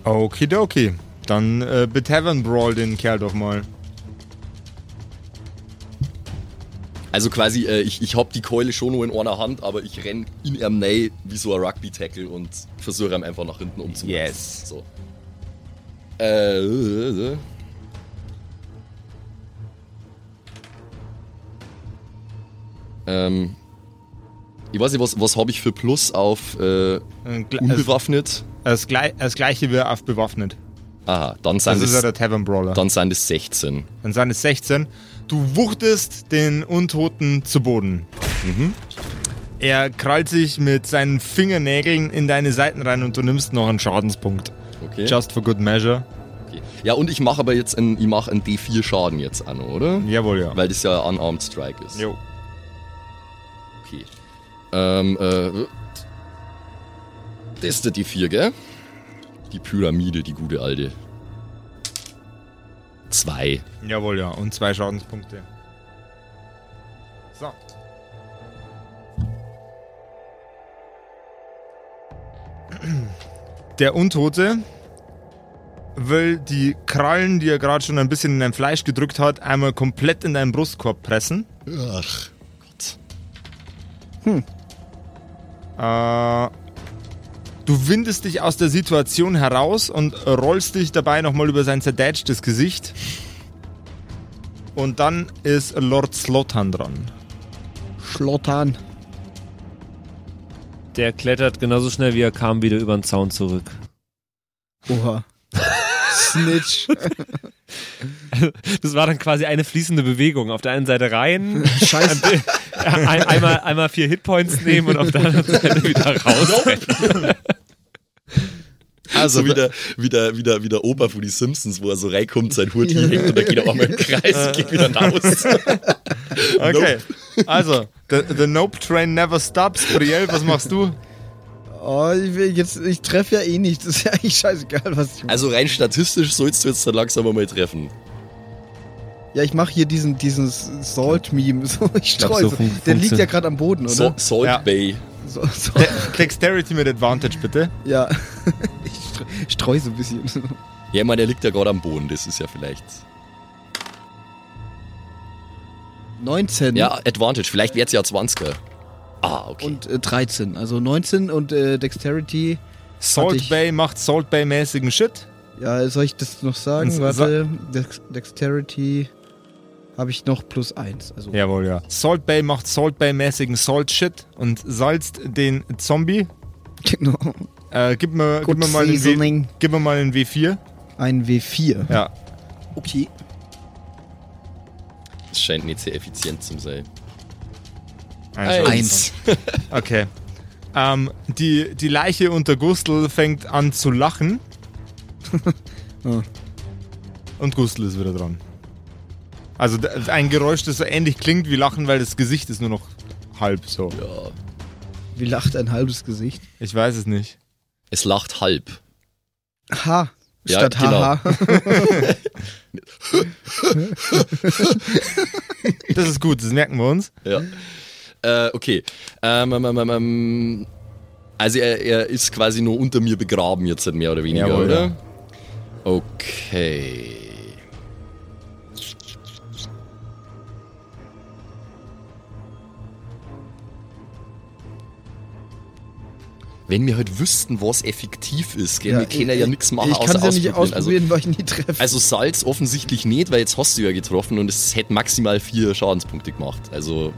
Okidoki. Dann äh, betavern Brawl den Kerl doch mal. Also quasi, äh, ich, ich hab die Keule schon nur in einer Hand, aber ich renn in ihm rein wie so ein Rugby-Tackle und versuche ihm einfach nach hinten umzuwerfen. Yes. So. Äh, äh, äh. Ähm, ich weiß nicht, was, was habe ich für Plus auf äh, Äh, unbewaffnet? das, das gleiche wie auf bewaffnet. Aha, dann Das sind ist ja es, der Tavern Brawler. dann sind es 16. Dann sind es 16. Du wuchtest den Untoten zu Boden. Mhm. Er krallt sich mit seinen Fingernägeln in deine Seiten rein und du nimmst noch einen Schadenspunkt. Okay. Just for good measure. okay. Ja, und ich mache aber jetzt ein, ich mache einen D4 Schaden jetzt an, oder? Jawohl, ja. Weil das ja Unarmed Strike ist. Jo. Okay. Ähm, äh. Das ist der D4, gell? Die Pyramide, die gute alte. Zwei. Jawohl, ja. Und zwei Schadenspunkte. So. Der Untote will die Krallen, die er gerade schon ein bisschen in dein Fleisch gedrückt hat, einmal komplett in deinen Brustkorb pressen. Ach, Gott. Äh, du windest dich aus der Situation heraus und rollst dich dabei nochmal über sein zerdätschtes Gesicht. Und dann ist Lord Slotan dran. Schlottern. Der klettert genauso schnell wie er kam wieder über den Zaun zurück. Oha. Snitch. Das war dann quasi eine fließende Bewegung. Auf der einen Seite rein, Scheiße. ein, einmal, einmal vier Hitpoints nehmen und auf der anderen Seite wieder raus. Also wieder, wieder, wieder, wieder Opa von die Simpsons, wo er so reinkommt, sein Hut hier hängt und dann geht er einmal im Kreis und geht wieder raus. Okay. Also, the, the Nope Train never stops. Brielle, was machst du? Oh, ich jetzt, ich treffe ja eh nicht. Das ist ja eigentlich scheißegal, was ich mache. Also rein statistisch sollst du jetzt dann langsam mal treffen. Ja, ich mache hier diesen, diesen Salt-Meme. So, ich streue so so. Der liegt ja gerade am Boden, oder? So, Salt Ja. Bay. So, so. De Dexterity mit Advantage, bitte. Ja. ich stre streue so ein bisschen. Ja, ich meine, er liegt ja gerade am Boden, das ist ja vielleicht. 19 Ja, Advantage, vielleicht wird's ja 20er. Ah, okay. und äh, 13. Also 19 und äh, Dexterity. Salt Bay macht Salt Bay-mäßigen Shit. Ja, soll ich das noch sagen? Und Warte. Dex Dexterity habe ich noch plus 1. Also Jawohl, ja. Salt Bay macht Salt Bay-mäßigen Salt-Shit und salzt den Zombie. genau. Äh, gib, mir, gib, mir mal einen W, gib mir mal einen W4. Ein W4. Ja. Okay. Das scheint nicht sehr effizient zu sein. Ein Eins. Okay. Ähm, die, die Leiche unter Gustl fängt an zu lachen. Ah. Und Gustl ist wieder dran. Also ein Geräusch, das so ähnlich klingt wie Lachen, weil das Gesicht ist nur noch halb so. Ja. Wie lacht ein halbes Gesicht? Ich weiß es nicht. Es lacht halb. Ha. Ja, Statt genau. haha. Das ist gut, das merken wir uns. Ja. Äh, okay. Ähm, ähm, ähm, ähm, also er, er ist quasi nur unter mir begraben jetzt mehr oder weniger, Jawohl, oder? ja. Okay. Wenn wir halt wüssten, was effektiv ist, gell? wir können ja nichts machen, Ich außer ja nicht ausprobieren. ausprobieren, weil ich nie treffe. Also, also Salz offensichtlich nicht, weil jetzt hast du ja getroffen und es hätte maximal vier Schadenspunkte gemacht. Also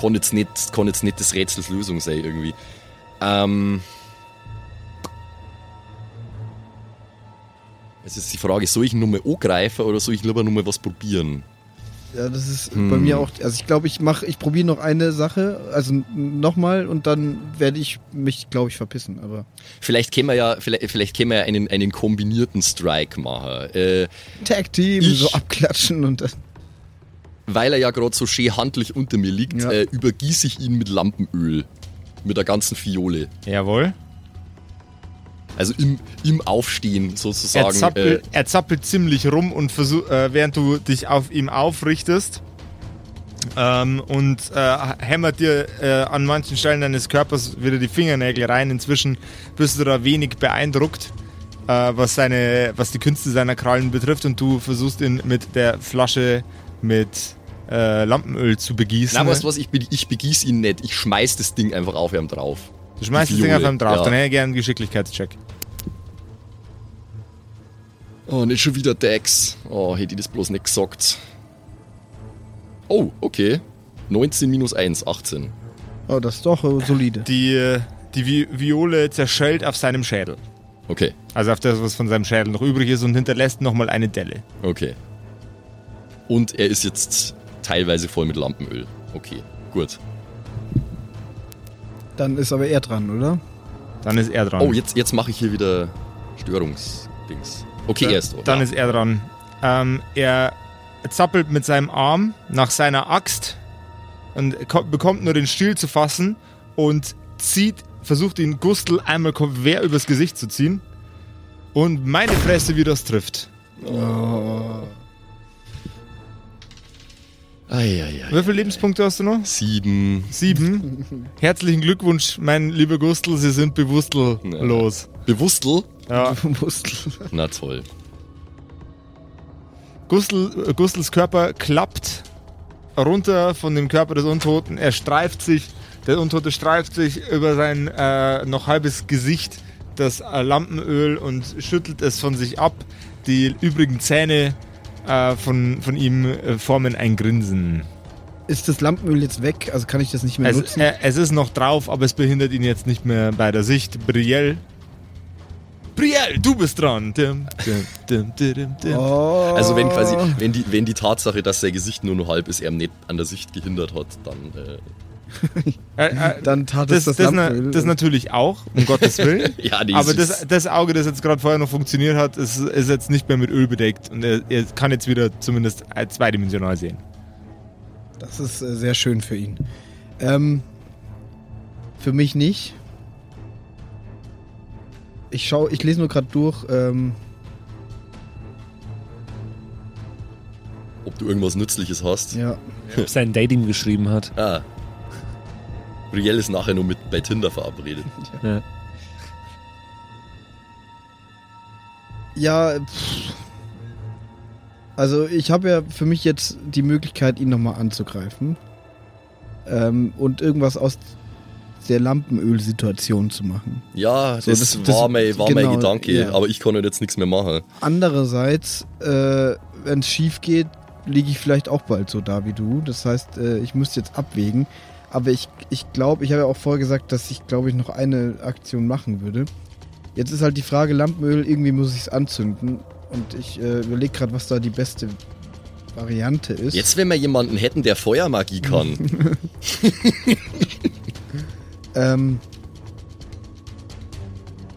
kann jetzt nicht, kann jetzt nicht des Rätsels Lösung sein irgendwie. Ähm, es ist die Frage, soll ich nur mal angreifen oder soll ich lieber nur mal was probieren? Ja, das ist Hm. bei mir auch. Also ich glaube, ich mache, ich probiere noch eine Sache, also nochmal und dann werde ich mich, glaube ich, verpissen. Aber Vielleicht können wir ja, vielleicht, vielleicht wir ja einen, einen kombinierten Strike machen. Äh, Tag Team Ich- so abklatschen und dann. weil er ja gerade so schön handlich unter mir liegt, Ja. äh, übergieße ich ihn mit Lampenöl. Mit der ganzen Fiole. Jawohl. Also im, im Aufstehen Er sozusagen. Äh, zappelt, er zappelt ziemlich rum und versuch, äh, während du dich auf ihm aufrichtest ähm, und äh, hämmert dir äh, an manchen Stellen deines Körpers wieder die Fingernägel rein. Inzwischen bist du da wenig beeindruckt, äh, was, seine, was die Künste seiner Krallen betrifft und du versuchst ihn mit der Flasche mit äh, Lampenöl zu begießen. na, weißt du was, ich, be- ich begieße ihn nicht. Ich schmeiß das Ding einfach auf ihm drauf. Du schmeißt die das Ding auf ihm drauf, ja. dann hätte ich gerne einen Geschicklichkeitscheck. Oh, nicht schon wieder Dex. Oh, hätte ich das bloß nicht gesagt. Oh, okay. 19 minus 1, 18. Oh, das ist doch äh, solide. Die, äh, die Vi Viole zerschellt auf seinem Schädel. Okay, Also auf das, was von seinem Schädel noch übrig ist und hinterlässt nochmal eine Delle. okay. Und er ist jetzt teilweise voll mit Lampenöl. Okay, gut. Dann ist aber er dran, oder? Dann ist er dran. Oh, jetzt, jetzt mache ich hier wieder Störungsdings. Okay, er ist dran. Dann ist er dran. Ähm, er zappelt mit seinem Arm nach seiner Axt und ko- bekommt nur den Stiel zu fassen und zieht versucht ihn Gustl einmal quer übers Gesicht zu ziehen. Und meine Fresse, wie das trifft. Eieiei. Wie viele Lebenspunkte hast du noch? Sieben. Sieben. Herzlichen Glückwunsch, mein lieber Gustl, Sie sind bewusstlos. Bewusstel? Ja. Muskel. Na toll. Gustl, äh, Gustls Körper klappt runter von dem Körper des Untoten. Er streift sich, der Untote streift sich über sein äh, noch halbes Gesicht das äh, Lampenöl und schüttelt es von sich ab. Die übrigen Zähne äh, von, von ihm äh, formen ein Grinsen. Ist das Lampenöl jetzt weg? Also kann ich das nicht mehr Es, nutzen? äh, es ist noch drauf, aber es behindert ihn jetzt nicht mehr bei der Sicht. Brielle. Brielle, du bist dran. Dim, dim, dim, dim, dim. oh. Also wenn quasi, wenn die, wenn die Tatsache, dass sein Gesicht nur noch halb ist, er nicht an der Sicht gehindert hat, dann äh, Dann tat das, es das, das, na, das natürlich auch, um Gottes Willen. ja, Aber das, das Auge, das jetzt gerade vorher noch funktioniert hat, ist, ist jetzt nicht mehr mit Öl bedeckt und er, er kann jetzt wieder zumindest äh, zweidimensional sehen. Das ist äh, sehr schön für ihn. Ähm, für mich nicht. Ich schau, ich lese nur gerade durch. Ähm, ob du irgendwas Nützliches hast. ja, Ob sein Dating geschrieben hat. Ah. Brielle ist nachher nur mit bei Tinder verabredet. Ja. ja. Pff. Also ich habe ja für mich jetzt die Möglichkeit, ihn nochmal anzugreifen ähm, und irgendwas aus der Lampenöl-Situation zu machen. Ja, das, So, das- das- war, mein, war genau, mein Gedanke, ja. aber ich kann halt jetzt nichts mehr machen. Andererseits, äh, wenn es schief geht, liege ich vielleicht auch bald so da wie du. Das heißt, äh, ich müsste jetzt abwägen. Aber ich, ich glaube, ich habe ja auch vorher gesagt, dass ich, glaube ich, noch eine Aktion machen würde. Jetzt ist halt die Frage, Lampenöl, irgendwie muss ich es anzünden. Und ich äh, überlege gerade, was da die beste Variante ist. Jetzt, wenn wir jemanden hätten, der Feuermagie kann. Ähm,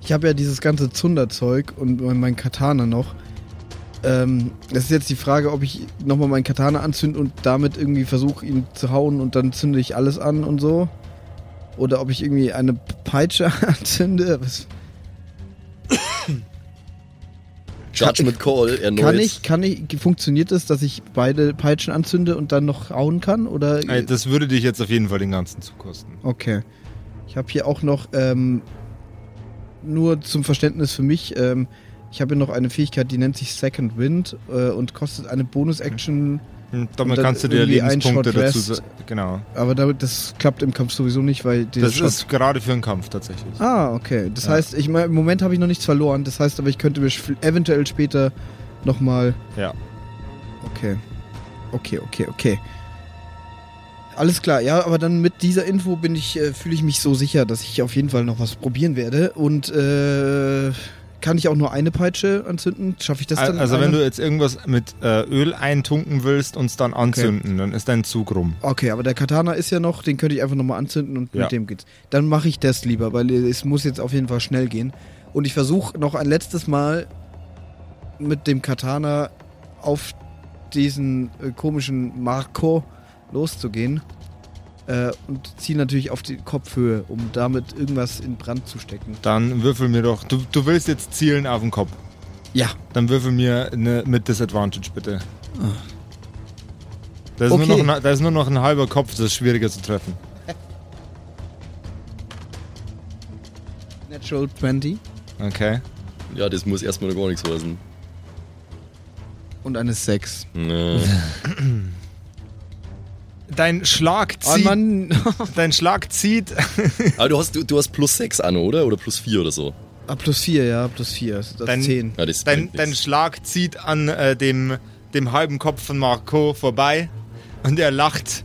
ich habe ja dieses ganze Zunderzeug und mein Katana noch. Ähm, das ist jetzt die Frage, ob ich nochmal meinen Katana anzünde und damit irgendwie versuche, ihn zu hauen und dann zünde ich alles an und so. Oder ob ich irgendwie eine Peitsche anzünde. Was, Judgment Call erneut. kann ich, kann ich, funktioniert es, dass ich beide Peitschen anzünde und dann noch hauen kann? Oder? Das würde dich jetzt auf jeden Fall den ganzen Zug kosten. Okay. Ich habe hier auch noch, ähm, nur zum Verständnis für mich, ähm, ich habe hier noch eine Fähigkeit, die nennt sich Second Wind äh, und kostet eine Bonus-Action, Und damit kannst du dir Lebenspunkte dazu. Genau. aber damit, das klappt im Kampf sowieso nicht, weil Das Shot- ist gerade für einen Kampf tatsächlich. Ah, okay. Das Ja. heißt, ich im Moment habe ich noch nichts verloren. Das heißt aber, ich könnte mir eventuell später nochmal. Ja. Okay. Okay, okay, okay. Alles klar, ja, aber dann mit dieser Info bin ich, äh, fühle ich mich so sicher, dass ich auf jeden Fall noch was probieren werde. Und äh, kann ich auch nur eine Peitsche anzünden? Schaffe ich das dann? Also, wenn du jetzt irgendwas mit äh, Öl eintunken willst und es dann anzünden, dann ist dein Zug rum. Okay, aber der Katana ist ja noch, den könnte ich einfach nochmal anzünden und Ja. mit dem geht's. Dann mache ich das lieber, weil es muss jetzt auf jeden Fall schnell gehen. Und ich versuche noch ein letztes Mal mit dem Katana auf diesen äh, komischen Marco loszugehen. Äh, und ziehe natürlich auf die Kopfhöhe, um damit irgendwas in Brand zu stecken. Dann würfel mir doch. Du, du willst jetzt zielen auf den Kopf. Ja. Dann würfel mir ne, mit Disadvantage bitte. Da ist, Okay. nur noch ein, da ist nur noch ein halber Kopf, das ist schwieriger zu treffen. Natural 20 Okay. Ja, das muss erstmal gar nichts heißen. und eine 6. Nee. Dein Schlag Oh zieht. Mann, dein Schlag zieht. Aber du hast, du, du hast plus 6 an, oder? Oder plus 4 oder so. ah, plus 4, ja, plus 4. Das ist Dein- 10. Ja, das Dein, dein. Schlag zieht an äh, dem, dem halben Kopf von Marco vorbei. Und er lacht.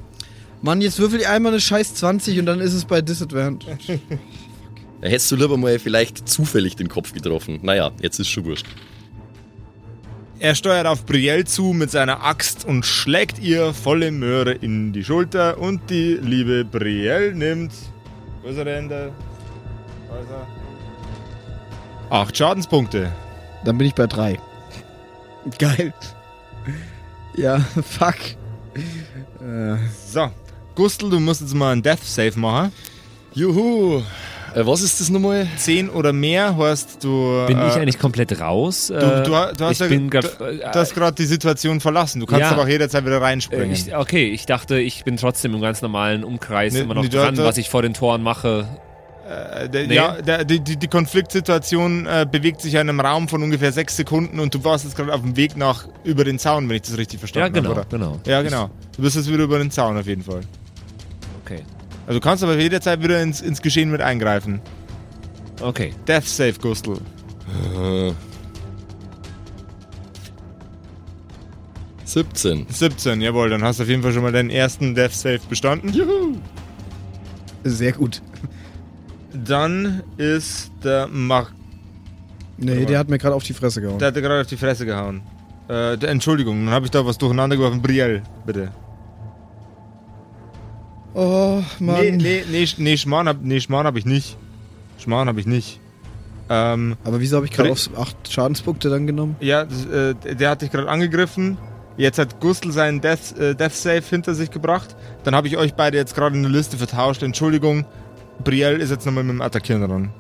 Mann, jetzt würfel ich einmal eine scheiß 20 und dann ist es bei Disadvantage. Da hättest du lieber mal vielleicht zufällig den Kopf getroffen. Naja, jetzt ist schon wurscht. Er steuert auf Brielle zu mit seiner Axt und schlägt ihr volle Möhre in die Schulter. Und die liebe Brielle nimmt. Wo ist er denn? Da ist er. Acht Schadenspunkte. Dann bin ich bei 3. Geil. Ja, fuck. Äh, So. Gustl, du musst jetzt mal einen Death Save machen. Juhu! Äh, was ist das nochmal? 10 oder mehr heißt du. Bin äh, ich eigentlich komplett raus? Du, du, du hast ich ja äh, hast gerade die Situation verlassen. Du kannst Ja. aber auch jederzeit wieder äh, reinspringen. ich, okay, ich dachte, ich bin trotzdem im ganz normalen Umkreis Nee, immer noch nee, dran, was ich vor den Toren mache. Äh, der, Nee. Ja, der, die, die, Konfliktsituation äh, bewegt sich ja in einem Raum von ungefähr sechs Sekunden und du warst jetzt gerade auf dem Weg nach über den Zaun, wenn ich das richtig Ja, verstanden genau, habe, oder? genau. Ja, genau. Du bist jetzt wieder über den Zaun auf jeden Fall. Also du kannst aber jederzeit wieder ins, ins Geschehen mit eingreifen. Okay. Death Save, Gustl. Äh, 17. 17, jawohl, dann hast du auf jeden Fall schon mal deinen ersten Death Save bestanden. Sehr gut. Dann ist der Mark. Nee, der hat mir gerade auf die Fresse gehauen. Der hat dir gerade auf die Fresse gehauen. Äh, der, Entschuldigung, dann habe ich da was durcheinander geworfen. Brielle, bitte. Oh, Mann. Nee, nee, nee, Sch- nee, Schmarrn hab, nee, Schmarrn hab ich nicht. Schmarrn habe ich nicht. Ähm, Aber wieso habe ich gerade auf 8 Schadenspunkte dann genommen? ja, das, äh, der hat dich gerade angegriffen. Jetzt hat Gustl seinen Death, äh, Death Save hinter sich gebracht. Dann habe ich euch beide jetzt gerade in der Liste vertauscht. Entschuldigung, Brielle ist jetzt nochmal mit dem Attackieren dran.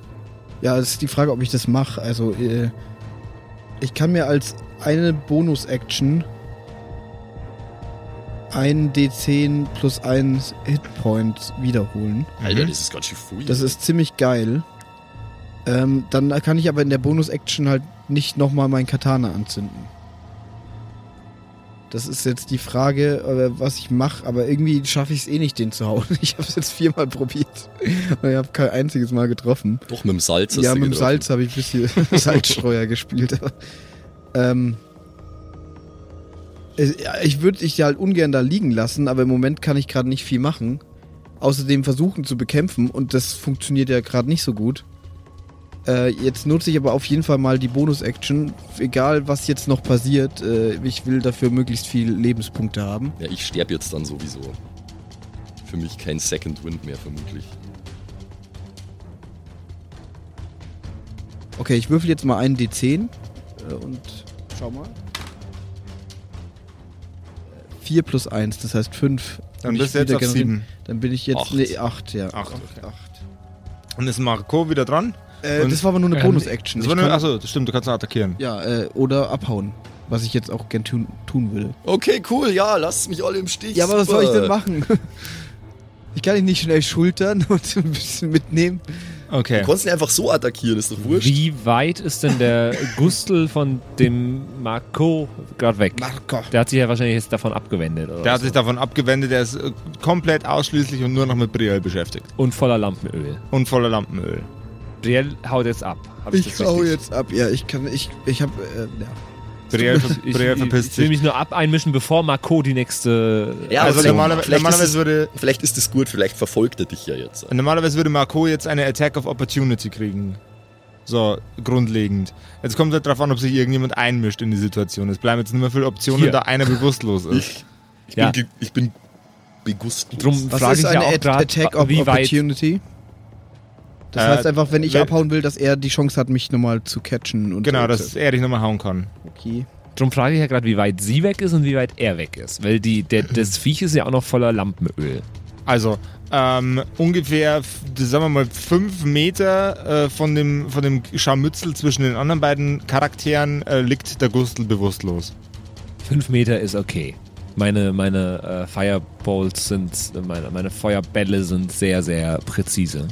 Ja, es ist die Frage, ob ich das mache. Also, äh, ich kann mir als eine Bonus-Action ein D10 plus 1 Hitpoint wiederholen. Alter, Mhm. das ist ganz schön viel. Das ist ziemlich geil. Ähm, dann kann ich aber in der Bonus-Action halt nicht nochmal mein Katana anzünden. Das ist jetzt die Frage, äh, was ich mache, aber irgendwie schaffe ich es eh nicht, den zu hauen. Ich habe es jetzt viermal probiert und ich habe kein einziges Mal getroffen. Doch, mit dem Salz hast Ja, mit dem. Salz habe ich ein bisschen Salzstreuer gespielt. ähm, ich würde dich halt ungern da liegen lassen, aber im Moment kann ich gerade nicht viel machen. Außerdem versuchen zu bekämpfen und das funktioniert ja gerade nicht so gut. Äh, jetzt nutze ich aber auf jeden Fall mal die Bonus-Action. Egal, was jetzt noch passiert, äh, ich will dafür möglichst viel Lebenspunkte haben. Ja, ich sterbe jetzt dann sowieso. Für mich kein Second Wind mehr, vermutlich. Okay, ich würfel jetzt mal einen D10 äh, und schau mal. 4 plus 1, das heißt 5. Dann bist du jetzt auf 7. Dann bin ich jetzt. Acht. Nee, 8, ja. Acht, okay. Acht. Und ist Marco wieder dran? Äh, Und- das war aber nur eine Ähm, Bonus-Action. Achso, das stimmt, du kannst attackieren. Ja, äh, oder abhauen. Was ich jetzt auch gern tun, tun würde. Okay, cool, ja, lasst mich alle im Stich. Ja, aber was soll ich denn machen? Ich kann dich nicht schnell schultern und ein bisschen mitnehmen. Okay. Du kannst ihn einfach so attackieren, ist doch wurscht. Wie weit ist denn der Gustl von dem Marco gerade weg? Marco. Der hat sich ja wahrscheinlich jetzt davon abgewendet. Oder Der hat so. sich davon abgewendet, der ist äh, komplett ausschließlich und nur noch mit Brielle beschäftigt. Und voller Lampenöl. Und voller Lampenöl. Brielle haut jetzt ab. Hab Ich das hau richtig? jetzt ab. Ja, ich kann, ich, ich hab, äh, ja. Brielle, ver Ich, Brielle ich, verpisst ich will sich. mich nur ab einmischen, bevor Marco die nächste. Ja, Also vielleicht- normalerweise, vielleicht, normalerweise, ist würde, es, vielleicht ist es gut, vielleicht verfolgt er dich ja jetzt. normalerweise würde Marco jetzt eine Attack of Opportunity kriegen. So, grundlegend. Jetzt kommt halt drauf an, ob sich irgendjemand einmischt in die Situation. Es bleiben jetzt nicht mehr viele Optionen, Hier. da einer bewusstlos ist. Ich, ich, Ja. bin, ich bin begustlos. Drum Was frage ist ich eine ja auch Attack of wie weit. Das Äh, heißt einfach, wenn ich wenn- abhauen will, dass er die Chance hat, mich nochmal zu catchen. Und Genau, dass er dich nochmal hauen kann. Okay. Drum frage ich ja gerade, wie weit sie weg ist und wie weit er weg ist. Weil die, der, das Viech ist ja auch noch voller Lampenöl. Also, ähm, ungefähr, sagen wir mal, fünf Meter äh, von, dem, von dem Scharmützel zwischen den anderen beiden Charakteren äh, liegt der Gustl bewusstlos. Fünf Meter ist okay. Meine, meine äh, Firebolts sind, meine, meine Feuerbälle sind sehr, sehr präzise.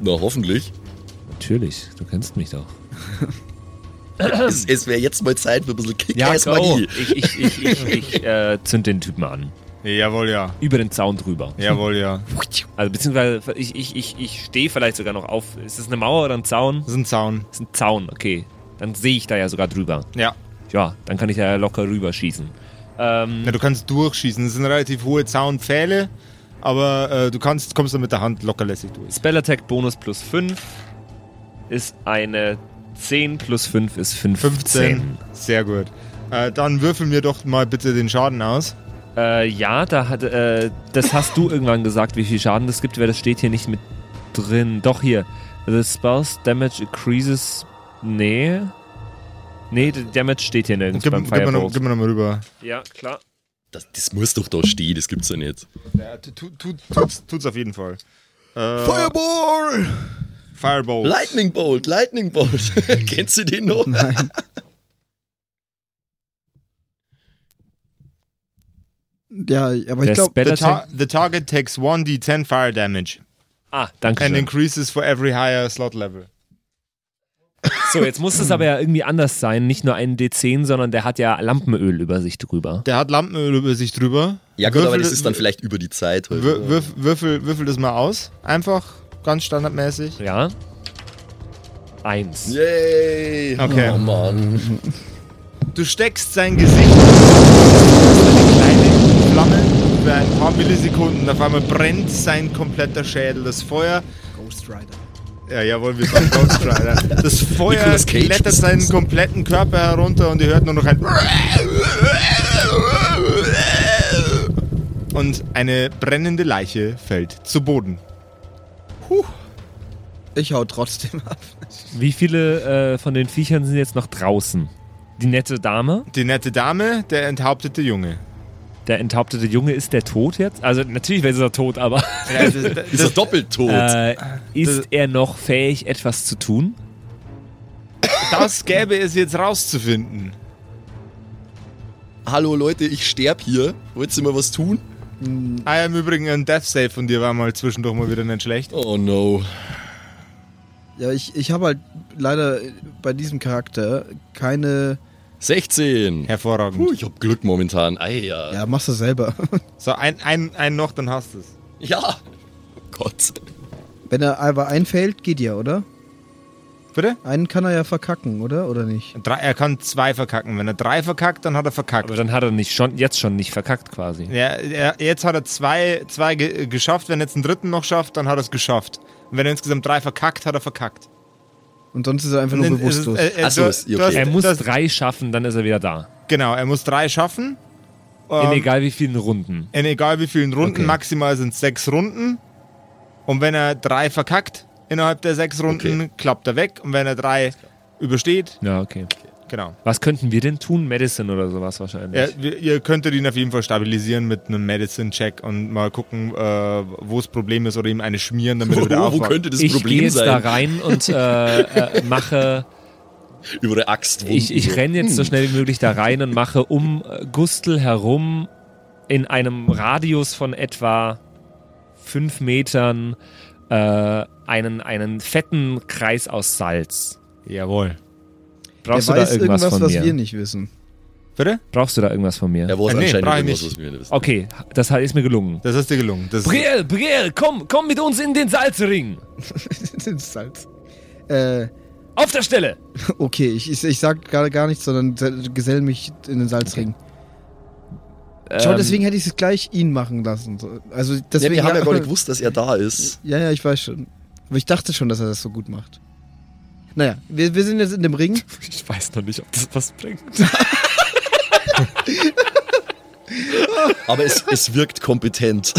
Na, hoffentlich. Natürlich, du kennst mich doch. es es wäre jetzt mal Zeit für ein bisschen Ja, go. Kick-Ass-Magie. Ich, ich, ich, ich, ich äh, zünd den Typen an. Jawohl, ja. Über den Zaun drüber. Jawohl, ja. Also beziehungsweise ich, ich, ich, ich stehe vielleicht sogar noch auf. Ist das eine Mauer oder ein Zaun? Das ist ein Zaun. Das ist ein Zaun, okay. Dann sehe ich da ja sogar drüber. Ja. Ja, dann kann ich ja locker rüberschießen. Ähm, ja. Du kannst durchschießen. Das sind relativ hohe Zaunpfähle, aber äh, du kannst, kommst da mit der Hand lockerlässig durch. Spell Attack Bonus plus 5 ist eine 10 plus 5 ist 15. 15. Sehr gut. Äh, dann würfel mir doch mal bitte den Schaden aus. Äh, ja, da hat, äh, das hast du irgendwann gesagt, wie viel Schaden das gibt, weil das steht hier nicht mit drin. Doch hier. The spell's damage increases. Nee. Nee, der Damage steht hier nirgends Gib, beim gib, mir noch, Firebolt. gib mir noch rüber. Ja, klar. Das, das muss doch da stehen, das gibt's ja nicht. Ja, tu, tu, tut's, tut's auf jeden Fall. Äh, Fireball! Firebolt. Lightning Bolt, Lightning Bolt. Kennst du den noch? Nein. Ja, aber ich glaube, The, tar the target takes 1d10 fire damage Ah, danke and schön. increases for every higher slot level. So, jetzt muss es aber ja irgendwie anders sein. Nicht nur ein D10, sondern der hat ja Lampenöl über sich drüber. Der hat Lampenöl über sich drüber. Ja gut, aber Würfel- das ist dann vielleicht über die Zeit. Halt. Wür würf würfel, würfel das mal aus. Einfach, ganz standardmäßig. Ja? Eins. Yay! Okay. Oh Mann. Du steckst sein Gesicht eine kleine Flamme für ein paar Millisekunden. Auf einmal brennt sein kompletter Schädel. Das Feuer Ghost Rider. Ja, jawohl, wir sind Ghost Rider. Das Feuer klettert seinen kompletten Körper herunter und ihr hört nur noch ein und eine brennende Leiche fällt zu Boden. Ich hau trotzdem ab. Wie viele äh, von den Viechern sind jetzt noch draußen? Die nette Dame, Die nette Dame, der enthauptete Junge. Der enthauptete Junge, ist der tot jetzt? Also natürlich wäre er tot, aber Ja, das, Ist er das, doppelt tot? äh, ist er noch fähig, etwas zu tun? das gäbe es jetzt rauszufinden. Hallo Leute, ich sterb hier. Wollt ihr mal was tun? Ah, im Übrigen ein Death Save von dir war mal zwischendurch mal wieder nicht schlecht. Oh no. Ja, ich, ich habe halt leider bei diesem Charakter keine. 16. Hervorragend. Puh, ich hab Glück momentan. Ei, ja. Ja, machst du selber. So, ein, ein, ein noch, dann hast du es. Ja. Oh Gott. Wenn er aber einfällt, geht ja, oder? Bitte? Einen kann er ja verkacken, oder? Oder nicht? Drei, er kann zwei verkacken. Wenn er drei verkackt, dann hat er verkackt. Aber dann hat er nicht schon, jetzt schon nicht verkackt quasi. Ja, er, jetzt hat er zwei, zwei ge geschafft. Wenn er jetzt einen dritten noch schafft, dann hat er es geschafft. Und wenn er insgesamt drei verkackt, hat er verkackt. Und sonst ist er einfach nur bewusstlos. äh, äh, Ach so, du- ist- du okay. hast- Er muss du hast- drei schaffen, dann ist er wieder da. Genau, er muss drei schaffen. In Ähm, egal wie vielen Runden. in egal wie vielen Runden. Okay. Maximal sind es sechs Runden. Und wenn er drei verkackt innerhalb der sechs Runden, Okay. klappt er weg. Und wenn er drei übersteht, Ja, okay. Genau. Was könnten wir denn tun? Medicine oder sowas wahrscheinlich. Ja, wir- ihr könntet ihn auf jeden Fall stabilisieren mit einem Medicine-Check und mal gucken, äh, wo das Problem ist oder ihm eine schmieren, damit er wieder Wo, wo aufwacht. könnte das ich gehe Problem jetzt sein? da rein und äh, äh, mache, Über eine Axt. ich, ich renne jetzt so schnell wie möglich da rein und mache um äh, Gustel herum in einem Radius von etwa fünf Metern äh, einen, einen fetten Kreis aus Salz. Jawohl. Brauchst er du da weiß irgendwas, irgendwas, von was mir? wir nicht wissen. Bitte? Brauchst du da irgendwas von mir? Er weiß Äh, nee, anscheinend irgendwas, nicht. was wir nicht wissen. Okay, das hat- ist mir gelungen. Das ist dir gelungen. Das Brielle, Brielle, komm, komm mit uns in den Salzring. ist Salz. Äh, Auf der Stelle. okay, ich, ich, ich sag gerade gar nichts, sondern se- gesell mich in den Salzring. Schau, Ähm, deswegen hätte ich es gleich ihn machen lassen. So, Also Ja, deswegen wir haben ja gar nicht gewusst, dass er da ist. Ja, ja, ich weiß schon. Aber ich dachte schon, dass er das so gut macht. Naja, wir, wir sind jetzt in dem Ring. Ich weiß noch nicht, ob das was bringt. Aber es, es wirkt kompetent.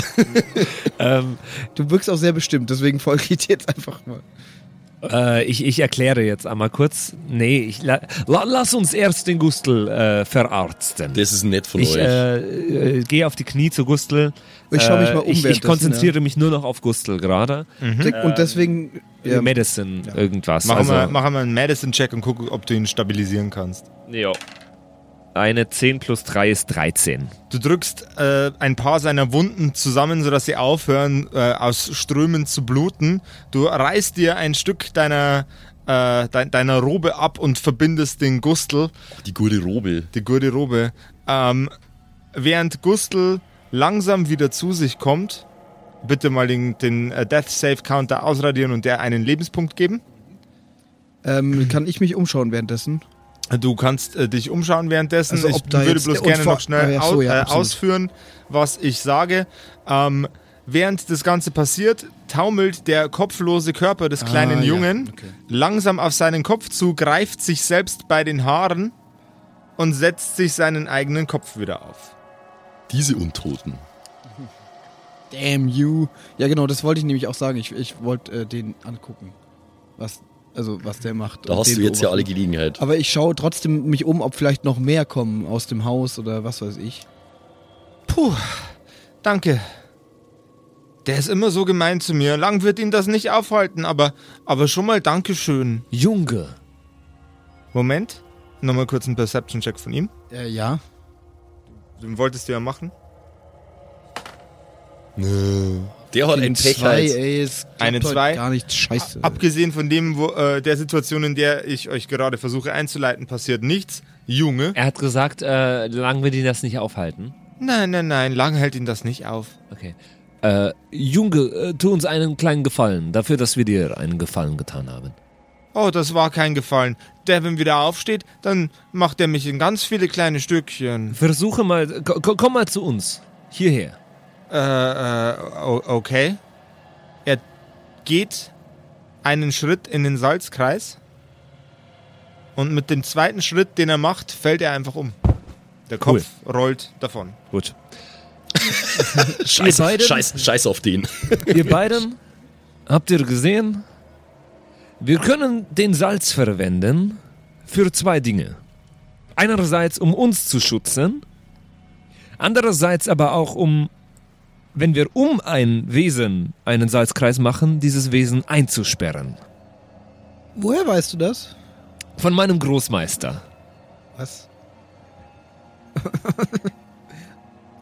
ähm, Du wirkst auch sehr bestimmt, deswegen folge ich dir jetzt einfach mal. Äh, ich, ich erkläre jetzt einmal kurz. Nee, ich, la, la, lass uns erst den Gustel äh, verarzten. Das ist nett von ich euch. äh, äh, gehe auf die Knie zu Gustel. Ich schau mich mal um Ich, ich konzentriere mich nur noch auf Gustel gerade. Und deswegen. Ja, Medicine, irgendwas. Machen, also, wir, machen wir einen Medicine-Check und gucken, ob du ihn stabilisieren kannst. jo. Eine 10 plus 3 ist 13. Du drückst äh, ein paar seiner Wunden zusammen, sodass sie aufhören, äh, aus Strömen zu bluten. Du reißt dir ein Stück deiner, äh, de deiner Robe ab und verbindest den Gustel, Die gute Robe. die gute Robe. Ähm, während Gustel langsam wieder zu sich kommt, bitte mal den, den äh, Death Save Counter ausradieren und der einen Lebenspunkt geben. ähm, kann ich mich umschauen währenddessen? Du kannst äh, dich umschauen währenddessen. Also, ich würde bloß gerne noch schnell Ah, ja, so, ja, äh, ausführen, was ich sage. Ähm, während das Ganze passiert, taumelt der kopflose Körper des kleinen Ah, ja, Jungen okay. langsam auf seinen Kopf zu, greift sich selbst bei den Haaren und setzt sich seinen eigenen Kopf wieder auf. Diese Untoten. Damn you. Ja, genau, das wollte ich nämlich auch sagen. Ich, ich wollte äh, den angucken. Was, also, was der macht. Da hast du jetzt ja alle. Gelegenheit. Aber ich schaue trotzdem mich um, ob vielleicht noch mehr kommen aus dem Haus oder was weiß ich. Puh, danke. Der ist immer so gemein zu mir. Lang wird ihn das nicht aufhalten, aber, aber schon mal Dankeschön. Junge. Moment. Nochmal kurz einen Perception-Check von ihm. Äh, ja. Den wolltest du ja machen. Der hat ein Pech zwei, halt. ey, es Eine zwei. Gar nicht scheiße. Abgesehen von dem, wo, äh, der Situation, in der ich euch gerade versuche einzuleiten, passiert nichts. Junge. Er hat gesagt, äh, lang wird ihn das nicht aufhalten. Nein, nein, nein, lang hält ihn das nicht auf. Okay. Äh, Junge, äh, tu uns einen kleinen Gefallen, dafür, dass wir dir einen Gefallen getan haben. Oh, das war kein Gefallen. Der, wenn wieder aufsteht, dann macht er mich in ganz viele kleine Stückchen. Versuche mal, ko- ko- komm mal zu uns. Hierher. Äh, äh, okay. Er geht einen Schritt in den Salzkreis und mit dem zweiten Schritt, den er macht, fällt er einfach um. Der Kopf rollt davon. Gut. Scheiß, beiden? scheiß, scheiß auf den. Ihr beiden, habt ihr gesehen? Wir können den Salz verwenden für zwei Dinge. Einerseits, um uns zu schützen, andererseits aber auch, um, wenn wir um ein Wesen einen Salzkreis machen, dieses Wesen einzusperren. Woher weißt du das? Von meinem Großmeister. Was?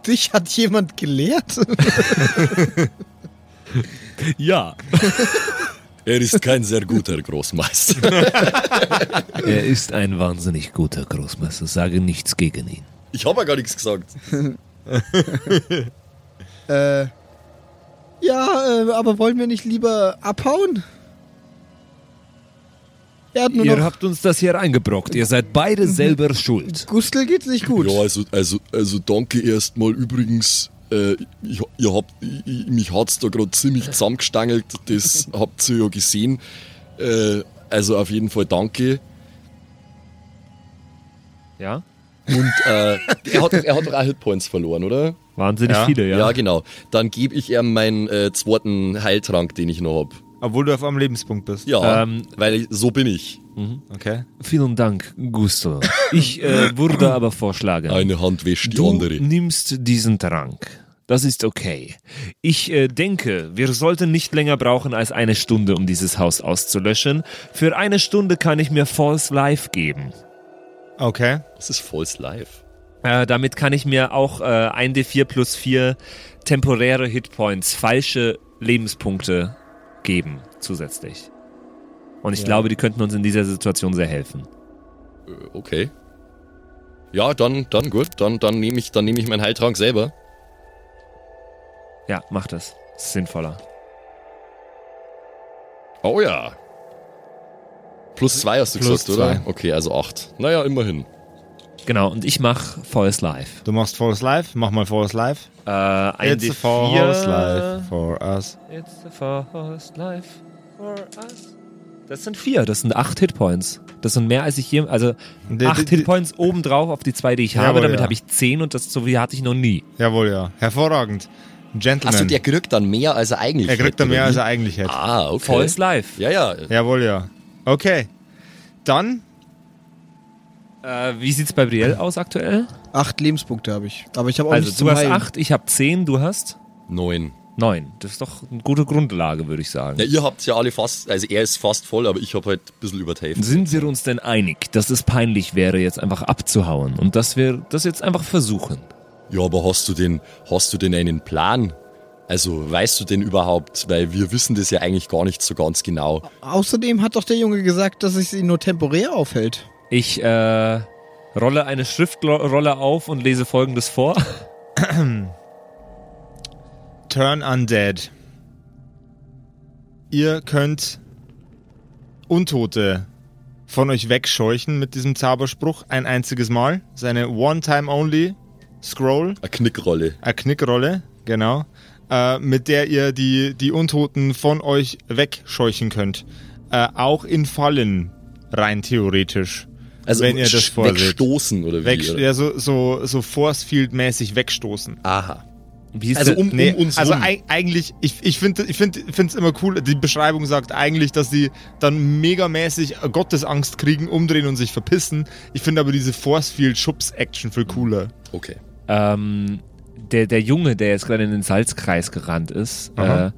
Dich hat jemand gelehrt? Ja. Er ist kein sehr guter Großmeister. Er ist ein wahnsinnig guter Großmeister. Sage nichts gegen ihn. Ich habe ja gar nichts gesagt. Äh. Ja, äh, aber wollen wir nicht lieber abhauen? Ihr noch. habt uns das hier eingebrockt. Ihr seid beide selber schuld. Gustl geht's nicht gut. Ja, also, also, also danke erstmal übrigens. Äh, ich, ihr habt, ich, mich hat's da gerade ziemlich zusammengestangelt. Das habt ihr ja gesehen. Äh, also auf jeden Fall danke. Ja? Und äh, er, hat, er hat doch auch Hitpoints verloren, oder? Wahnsinnig Ja. viele, Ja, ja. genau. Dann gebe ich ihm meinen äh, zweiten Heiltrank, den ich noch hab. Obwohl du auf einem Lebenspunkt bist. Ja, Ähm, weil ich, so bin ich. Okay. Vielen Dank, Gusto. Ich äh, würde aber vorschlagen, Eine Hand wäscht die du andere. nimmst diesen Trank. Das ist okay. Ich äh, denke, wir sollten nicht länger brauchen als eine Stunde, um dieses Haus auszulöschen. Für eine Stunde kann ich mir False Life geben. Okay. Das ist False Life. Äh, damit kann ich mir auch äh, 1d4 plus 4 temporäre Hitpoints, falsche Lebenspunkte geben zusätzlich. Und ich glaube, die könnten uns in dieser Situation sehr helfen. Äh, Okay. Ja, dann, dann gut. Dann, dann nehme ich, dann nehme ich meinen Heiltrank selber. Ja, mach das. Ist sinnvoller. Oh ja. Plus zwei hast du Plus gesagt, oder? zwei. Okay, also acht. Naja, immerhin. Genau, und ich mach False Life. Du machst False Life. Mach mal False Life. Äh, 1d4. It's a false life for us. It's a false life for us. Das sind vier, das sind acht Hitpoints. Das sind mehr als ich je, also Die- acht die- Hitpoints obendrauf auf die zwei, die ich habe. Jawohl, Damit ja. habe ich zehn und das so wie hatte ich noch nie. Jawohl, ja. Hervorragend. Gentleman. Achso, der kriegt dann mehr, als er eigentlich er kriegt hätte, da mehr, oder als er eigentlich hätte. Ah, okay. False Life. Ja, ja. Jawohl, ja. Okay. Dann, Äh, wie sieht's bei Brielle aus aktuell? Acht Lebenspunkte habe ich. Aber ich habe auch Also du hast Heilen. acht, ich habe zehn, du hast Neun. neun. Das ist doch eine gute Grundlage, würde ich sagen. Ja, ihr habt ja alle fast, also er ist fast voll, aber ich habe halt ein bisschen über die Hälfte. Sind wir uns denn einig, dass es peinlich wäre, jetzt einfach abzuhauen und dass wir das jetzt einfach versuchen? Ja, aber hast du denn, hast du denn einen Plan? Also, weißt du denn überhaupt, weil wir wissen das ja eigentlich gar nicht so ganz genau. Außerdem hat doch der Junge gesagt, dass es ihn nur temporär aufhält. Ich äh, rolle eine Schriftrolle auf und lese folgendes vor. Turn Undead. Ihr könnt Untote von euch wegscheuchen mit diesem Zauberspruch ein einziges Mal. Seine One-Time-Only-Scroll, Eine Knickrolle. eine Knickrolle, genau, äh, mit der ihr die, die Untoten von euch wegscheuchen könnt. Äh, auch in Fallen, rein theoretisch. Also, wenn ihr das vorseht. wegstoßen oder wie? Weg, oder? ja, so, so, so Force Field-mäßig wegstoßen. Aha. Wie ist Also der- um, Nee, um uns also rum. eig- eigentlich, ich, ich finde ich find, es immer cool, die Beschreibung sagt eigentlich, dass die dann megamäßig Gottesangst kriegen, umdrehen und sich verpissen. Ich finde aber diese Force Field Schubs Action viel cooler. Okay. ähm, der, der Junge, der jetzt gerade in den Salzkreis gerannt ist, äh,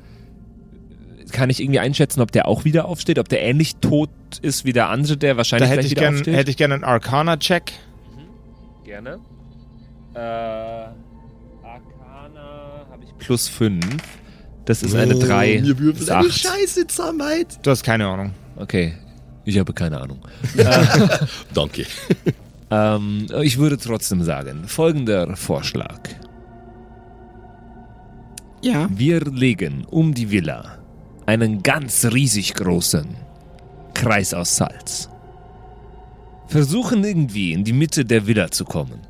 kann ich irgendwie einschätzen, ob der auch wieder aufsteht, ob der ähnlich tot ist wie der andere, der Da wahrscheinlich hätte gleich ich, wieder gern, aufsteht? hätte ich gerne einen Arcana-Check. Gerne. Äh, Arcana habe ich plus 5. Das ist eine 3. Wir würfeln ist eine 8. Scheiße zusammen, mate. Du hast keine Ahnung. Okay. Ich habe keine Ahnung. Danke. Ähm, ich würde trotzdem sagen, folgender Vorschlag. Ja. Wir legen um die Villa einen ganz riesig großen Kreis aus Salz. Versuchen irgendwie in die Mitte der Villa zu kommen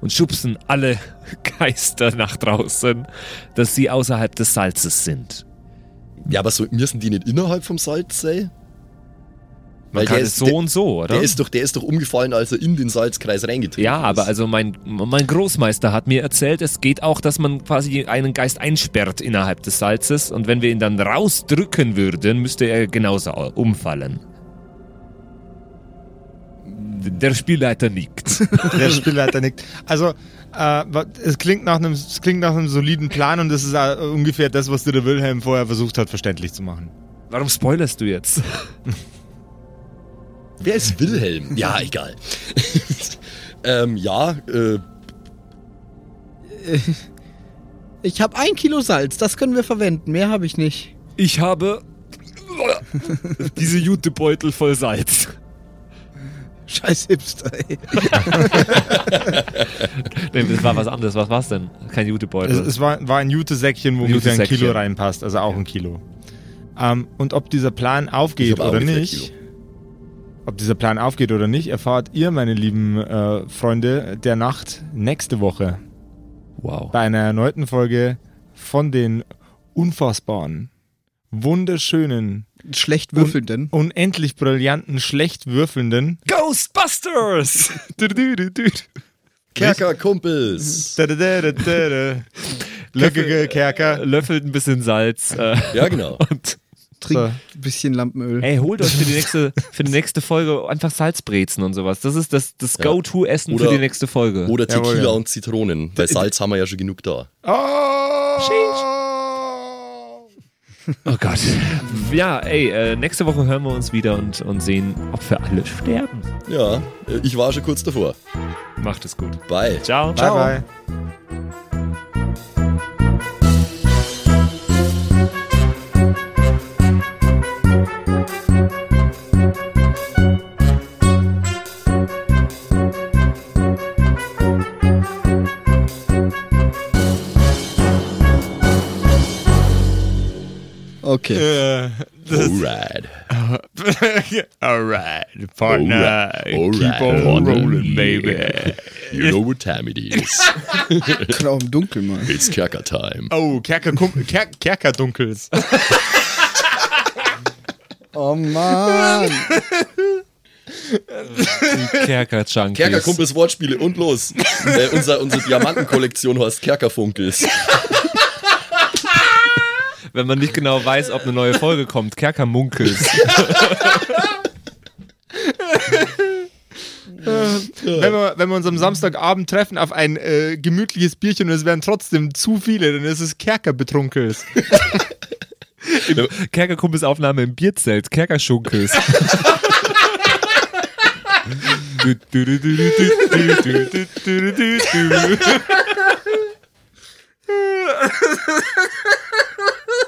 und schubsen alle Geister nach draußen, dass sie außerhalb des Salzes sind. Ja, aber so, müssen die nicht innerhalb vom Salz sein? Man Weil kann der es ist- so der- und so, oder? Der ist, doch, der ist doch umgefallen, als er in den Salzkreis reingetreten ja, aber ist. also mein, mein Großmeister hat mir erzählt, es geht auch, dass man quasi einen Geist einsperrt innerhalb des Salzes und wenn wir ihn dann rausdrücken würden, müsste er genauso umfallen. Der Spielleiter nickt. Der Spielleiter nickt. Also, äh, es klingt, nach einem, es klingt nach einem soliden Plan und das ist äh, ungefähr das, was dir der Wilhelm vorher versucht hat, verständlich zu machen. Warum spoilerst du jetzt? Wer ist Wilhelm? Ja, egal. ähm, ja, äh, Ich habe ein Kilo Salz, das können wir verwenden. Mehr habe ich nicht. Ich habe diese Jutebeutel voll Salz. Scheiß Hipster, ey. Nee, das war was anderes. Was war's denn? Kein Jutebeutel. Es, es war, war ein Jute-Säckchen, wo ungefähr ein Jute-Säckchen. Kilo reinpasst, also auch ein Kilo. Ähm, und ob dieser Plan aufgeht oder ein nicht, ob dieser Plan aufgeht oder nicht, erfahrt ihr, meine lieben äh, Freunde der Nacht, nächste Woche wow. bei einer erneuten Folge von den unfassbaren, wunderschönen, Schlecht würfelnden. unendlich brillanten, schlecht würfelnden Ghostbusters! Kerkerkumpels. Löckige Kerker. Löffelt ein bisschen Salz. Äh, Ja, genau. und Trink So. ein bisschen Lampenöl. Ey, holt euch für die nächste, für die nächste Folge einfach Salzbrezen und sowas. Das ist das, das Go-To-Essen für die nächste Folge. Oder Jawohl, Tequila ja. und Zitronen, weil Salz haben wir ja schon genug da. Oh! Oh Gott. Ja, ey, äh, nächste Woche hören wir uns wieder und, und sehen, ob wir alle sterben. Ja, äh, ich war schon kurz davor. Macht es gut. Bye. Ciao. Bye, bye. Okay. Äh, das, Alright. Alright, partner. Alright. Keep on rolling, baby. You know what time it is. Auch im Dunkeln mal. It's Kerker time. Oh, Kerkerkum- Ker Kerkerdunkels. Oh Mann. Kerker-Junkies. Kerkerkumpels Wortspiele und los. äh, unser, unsere Diamantenkollektion heißt Kerkerfunkels. Wenn man nicht genau weiß, ob eine neue Folge kommt. Kerkermunkels. wenn, wir, wenn wir uns am Samstagabend treffen auf ein äh, gemütliches Bierchen und es wären trotzdem zu viele, dann ist es Kerkerbetrunkels. Kerkerkumpelsaufnahme im Bierzelt. Kerkerschunkels.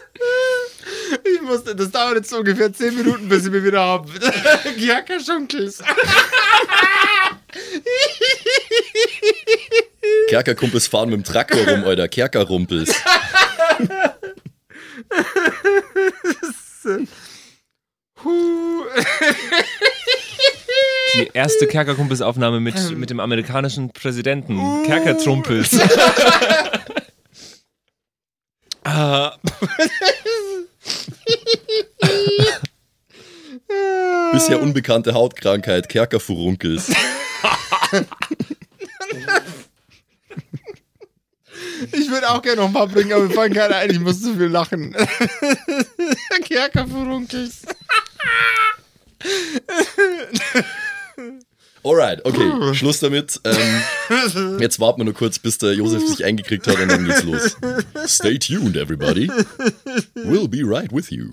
Ich musste, das dauert jetzt ungefähr 10 Minuten, bis ich mir wieder haben. Giacca Schunkels. Kerkerkumpels fahren mit dem Traktor rum, Alter. Kerkerrumpels. Die erste Kerkerkumpelsaufnahme mit, mit dem amerikanischen Präsidenten. Uh. Kerkertrumpels. Ah, Bisher unbekannte Hautkrankheit, Kerkerfurunkels. Ich würde auch gerne noch ein paar bringen, aber wir fangen keine ein. Ich muss zu viel lachen. Kerkerfurunkels. Alright, okay, Schluss damit. Ähm, jetzt warten wir nur kurz, bis der Josef sich eingekriegt hat und dann geht's los. Stay tuned, everybody. We'll be right with you.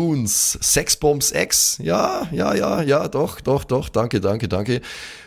Baboons, Sexbombs X, ja, ja, ja, ja, doch, doch, doch, danke, danke, danke.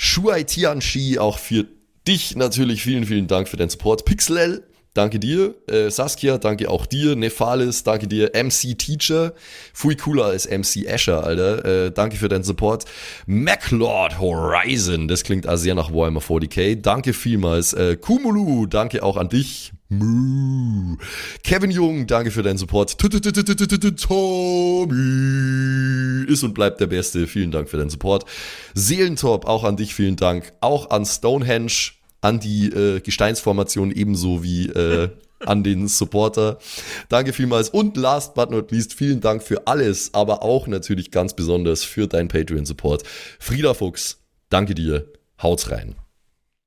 Shuai Tianchi, auch für dich natürlich vielen, vielen Dank für deinen Support. Pixel danke dir. Äh, Saskia, danke auch dir. Nephalis, danke dir. MC Teacher, fui cooler als MC Asher, Alter. Äh, danke für deinen Support. MacLord Horizon, das klingt also sehr nach Warhammer 40k. Danke vielmals. Äh, Kumulu, danke auch an dich. Kevin Jung, danke für deinen Support. Tommy ist und bleibt der Beste. Vielen Dank für deinen Support. Seelentop, auch an dich vielen Dank. Auch an Stonehenge, an die äh, Gesteinsformation ebenso wie äh, an den Supporter. Danke vielmals. Und last but not least, vielen Dank für alles, aber auch natürlich ganz besonders für deinen Patreon-Support. Frieda Fuchs, danke dir. Haut's rein.